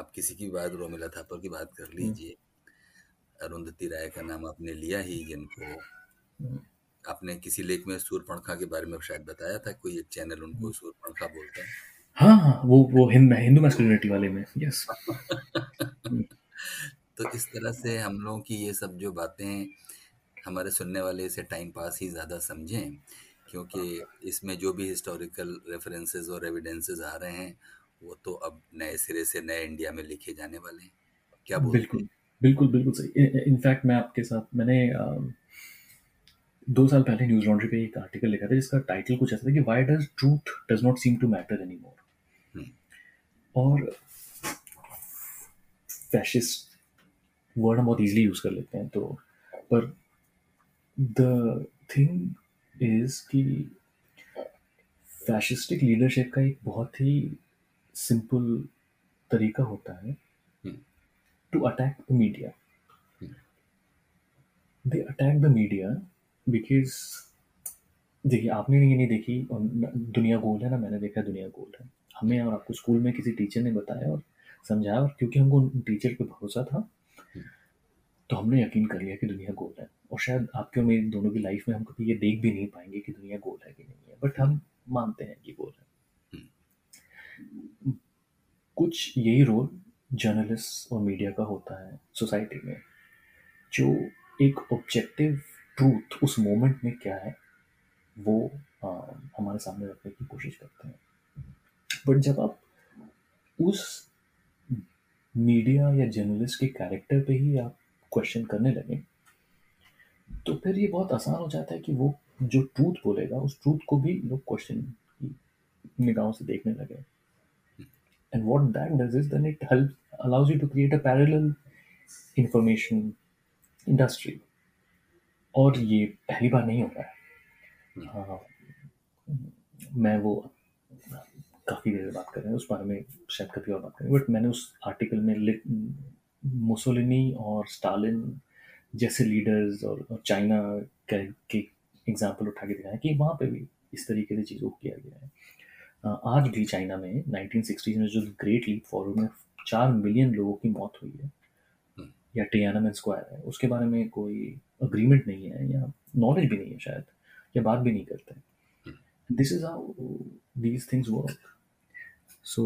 आप किसी की बात रोमिला थापर की बात कर लीजिए। अरुंधति राय का नाम आपने लिया ही जिनको आपने किसी लेख में सूर्यपणखा के बारे में शायद बताया था? कोई एक चैनल उनको सूर्यपणखा बोलते हैं? हाँ हाँ वो वो हिंद हिंदू मैस्कुलिनिटी वाले में यस [laughs] तो इस तरह से हम लोगों की ये सब जो बातें हमारे सुनने वाले इसे टाइम पास ही ज़्यादा समझें क्योंकि इसमें जो भी हिस्टोरिकल रेफरेंसेस और एविडेंसेस आ रहे हैं वो तो अब नए सिरे से नए इंडिया में लिखे जाने वाले हैं। क्या बोलते बिल्कुल बिल्कुल बिल्कुल सही। इनफैक्ट मैं आपके साथ मैंने दो साल पहले न्यूज़ लॉन्ड्री पे एक आर्टिकल लिखा था जिसका टाइटल कुछ ऐसा था कि why does truth does not seem to matter any more और फैशिस्ट वर्ड हम बहुत इजीली यूज़ कर लेते हैं तो पर द थिंग इज़ कि फैशिस्टिक लीडरशिप का एक बहुत ही सिंपल तरीका होता है to attack the media they attack the media because देखिए आपने ये नहीं देखी और न- दुनिया गोल है ना मैंने देखा दुनिया गोल है। हमें और आपको स्कूल में किसी टीचर ने बताया और समझाया और क्योंकि हमको उन टीचर पे भरोसा था तो हमने यकीन कर लिया कि दुनिया गोल है। और शायद आपके और मेरी दोनों की लाइफ में हम कभी ये देख भी नहीं पाएँगे कि दुनिया गोल है कि नहीं है बट हम मानते हैं कि गोल है। कुछ यही रोल जर्नलिस्ट और मीडिया का होता है सोसाइटी में जो एक ऑब्जेक्टिव ट्रूथ उस मोमेंट में क्या है वो आ, हमारे सामने रखने की कोशिश करते हैं। बट जब आप उस मीडिया या जर्नलिस्ट के कैरेक्टर पे ही आप क्वेश्चन करने लगे तो फिर ये बहुत आसान हो जाता है कि वो जो ट्रूथ बोलेगा उस ट्रूथ को भी लोग क्वेश्चन निगाहों से देखने लगे। And what that does is then it helps allows you to create a parallel information industry और ये पहली बार नहीं हो। रहा है हाँ, मैं वो काफ़ी देर बात कर रहे हैं उस बारे में शायद कभी और बात करें बट मैंने उस आर्टिकल में मुसोलिनी और स्टालिन जैसे लीडर्स और, और चाइना के, के एग्ज़ाम्पल उठा के दिखाया कि वहाँ पे भी इस तरीके से चीज़ों को किया गया है। आज भी चाइना में 1960s में जो ग्रेट लीप फॉरवर्ड में चार मिलियन लोगों की मौत हुई है या टियानामेन स्क्वायर है उसके बारे में कोई अग्रीमेंट नहीं है या नॉलेज भी नहीं है शायद या बात भी नहीं करते this is how these things work so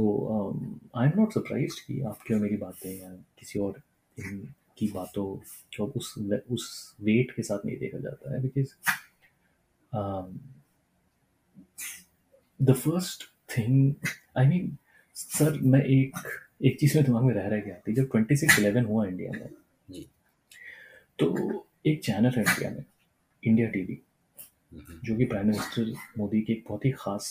I am not surprise कि आपकी और मेरी बातें या किसी और की बातों को उस उस वेट के साथ नहीं देखा जाता है because the first thing I mean sir मैं एक एक चीज़ में दिमाग में रह रह गया थी जब ट्वेंटी सिक्स इलेवन हुआ इंडिया में। जी। तो एक चैनल है इंडिया में इंडिया टीवी हम्म, जो कि प्राइम मिनिस्टर मोदी की एक बहुत ही खास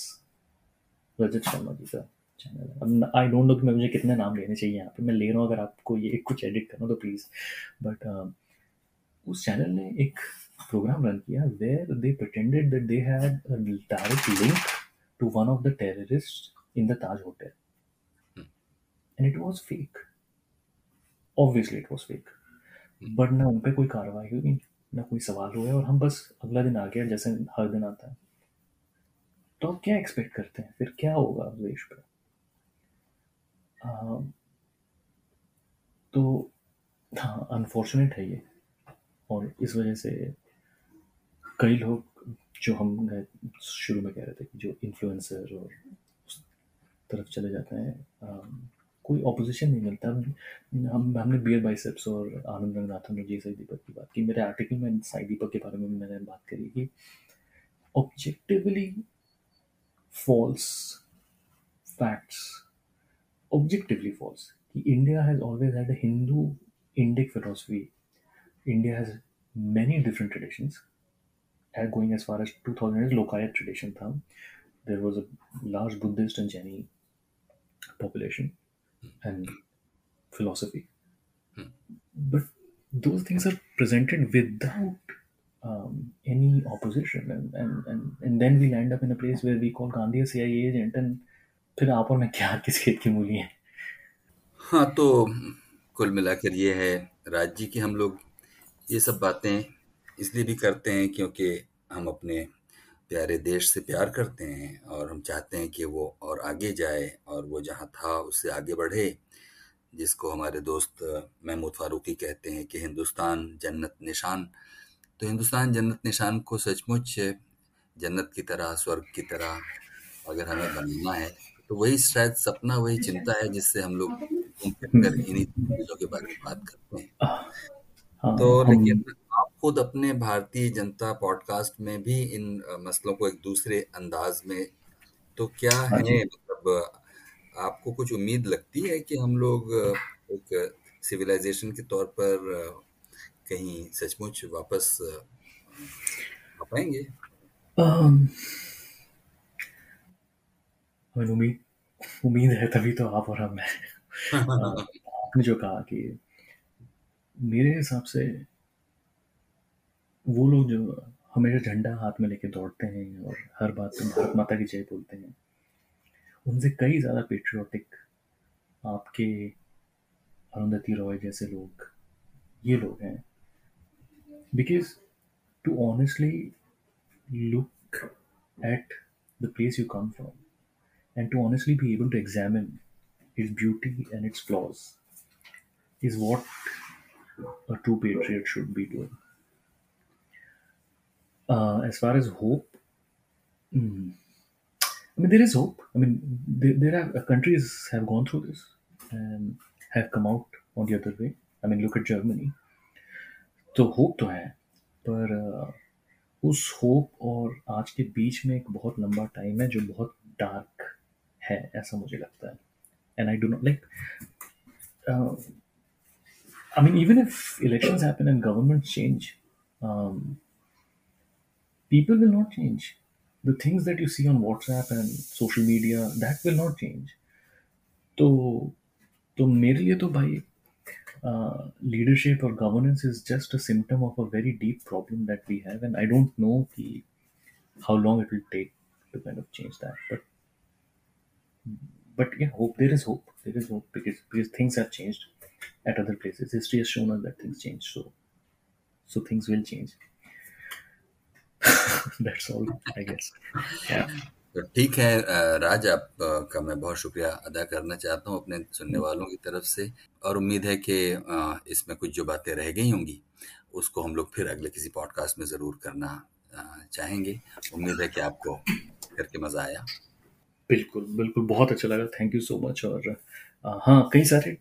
रजत शर्मा जी का चैनल है आई डोंट नो कि मैं मुझे कितने नाम लेने चाहिए यहाँ पे मैं ले रहा हूँ अगर आपको ये कुछ एडिट करना तो प्लीज़ बट उस चैनल ने एक प्रोग्राम रन किया where they that they had a direct link to one of the terrorists in the Taj Hotel. And it was fake. Obviously it was fake. But ना उन पर कोई कार्रवाई हुई ना कोई सवाल हुए और हम बस अगला दिन आ गया जैसे हर दिन आता है। तो आप क्या एक्सपेक्ट करते हैं? फिर क्या होगा देश पे? आ, तो हाँ अनफॉर्चुनेट है ये। और इस वजह से कई लोग जो हम शुरू में कह रहे थे कि जो इन्फ्लुएंसर और उस तरफ़ चले जाते हैं कोई ऑपोजिशन नहीं मिलता। हम हम- हमने बियर बाइसेप्स और आनंद रंगनाथन और जी साई दीपक की बात की। मेरे आर्टिकल में साई दीपक के बारे में मैंने बात करी कि objectively false facts objectively false कि India has always had a Hindu Indic philosophy India has many different traditions going as far as 2000 years lokayat tradition tha there was a large buddhist and jaini population and philosophy Hmm. but those things are presented without um, any opposition and, and, and, and then we land up in a place where we call gandhi a cia agent and फिर आप और मैं क्या किस खेत की मूली हैं हाँ तो कुल मिलाकर ये है राज जी कि हम लोग ये सब बातें इसलिए भी करते हैं क्योंकि हम अपने प्यारे देश से प्यार करते हैं और हम चाहते हैं कि वो और आगे जाए और वो जहाँ था उससे आगे बढ़े जिसको हमारे दोस्त महमूद फारूकी कहते हैं कि हिंदुस्तान जन्नत निशान। तो हिंदुस्तान जन्नत निशान को सचमुच जन्नत की तरह स्वर्ग की तरह अगर हमें बनना है तो वही शायद सपना वही चिंता है जिससे हम लोग कर इन्हीं चीज़ों के बारे में बात करते हैं। हाँ। तो लेकिन खुद अपने भारतीय जनता पॉडकास्ट में भी इन मसलों को एक दूसरे अंदाज में तो क्या हाँ है मतलब आपको कुछ उम्मीद लगती है कि हम लोग एक सिविलाइजेशन के तौर पर कहीं सचमुच वापस आ पाएँगे? हमें उम्मीद उम्मीद है तभी तो आप और हम हैं। [laughs] आपने जो कहा कि मेरे हिसाब से वो लोग जो हमेशा झंडा हाथ में लेके दौड़ते हैं और हर बात पर भारत माता की जय बोलते हैं। उनसे कई ज़्यादा पेट्रियाटिक आपके अरुंधति रॉय जैसे लोग, ये लोग हैं। Because to honestly look at the place you come from and to honestly be able to examine its beauty and its flaws is what a true patriot should be doing Uh, as far as hope, mm, I mean, there is hope. I mean, there, there are uh, countries have gone through this and have come out on the other way. I mean, look at Germany. तो होप तो है पर uh, उस होप और आज के बीच में एक बहुत लंबा टाइम है जो बहुत डार्क है ऐसा मुझे लगता है and I do not like I mean, even if elections happen and governments change, um, people will not change. The things that you see on WhatsApp and social media, that will not change. तो तो मेरे लिए तो भाई leadership or governance is just a symptom of a very deep problem that we have, and I don't know ki, how long it will take to kind of change that. But but yeah, hope there is hope. There is hope because because things have changed at other places. History has shown us that things change, so so things will change. [laughs] That's all, I guess. Yeah. तो ठीक है राज आप का मैं बहुत शुक्रिया अदा करना चाहता हूँ अपने सुनने वालों की तरफ़ से और उम्मीद है कि इसमें कुछ जो बातें रह गई होंगी उसको हम लोग फिर अगले किसी पॉडकास्ट में ज़रूर करना चाहेंगे उम्मीद है कि आपको करके मज़ा आया बिल्कुल बिल्कुल बहुत अच्छा लगा थैंक यू सो मच और हाँ कई सारे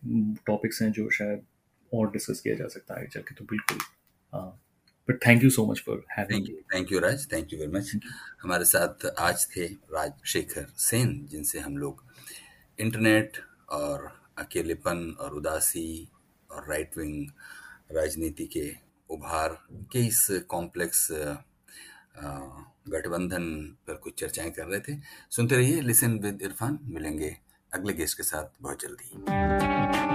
टॉपिक्स हैं जो शायद और डिस्कस किया जा सकता है आगे चल के तो बिल्कुल but thank you so much for having thank you Raj thank you very much हमारे साथ आज थे राजशेखर सेन जिनसे हम लोग इंटरनेट और अकेलेपन और उदासी और राइट विंग राजनीति के उभार के इस कॉम्प्लेक्स गठबंधन पर कुछ चर्चाएँ कर रहे थे। सुनते रहिए लिसन विद इरफान। मिलेंगे अगले गेस्ट के साथ बहुत जल्दी।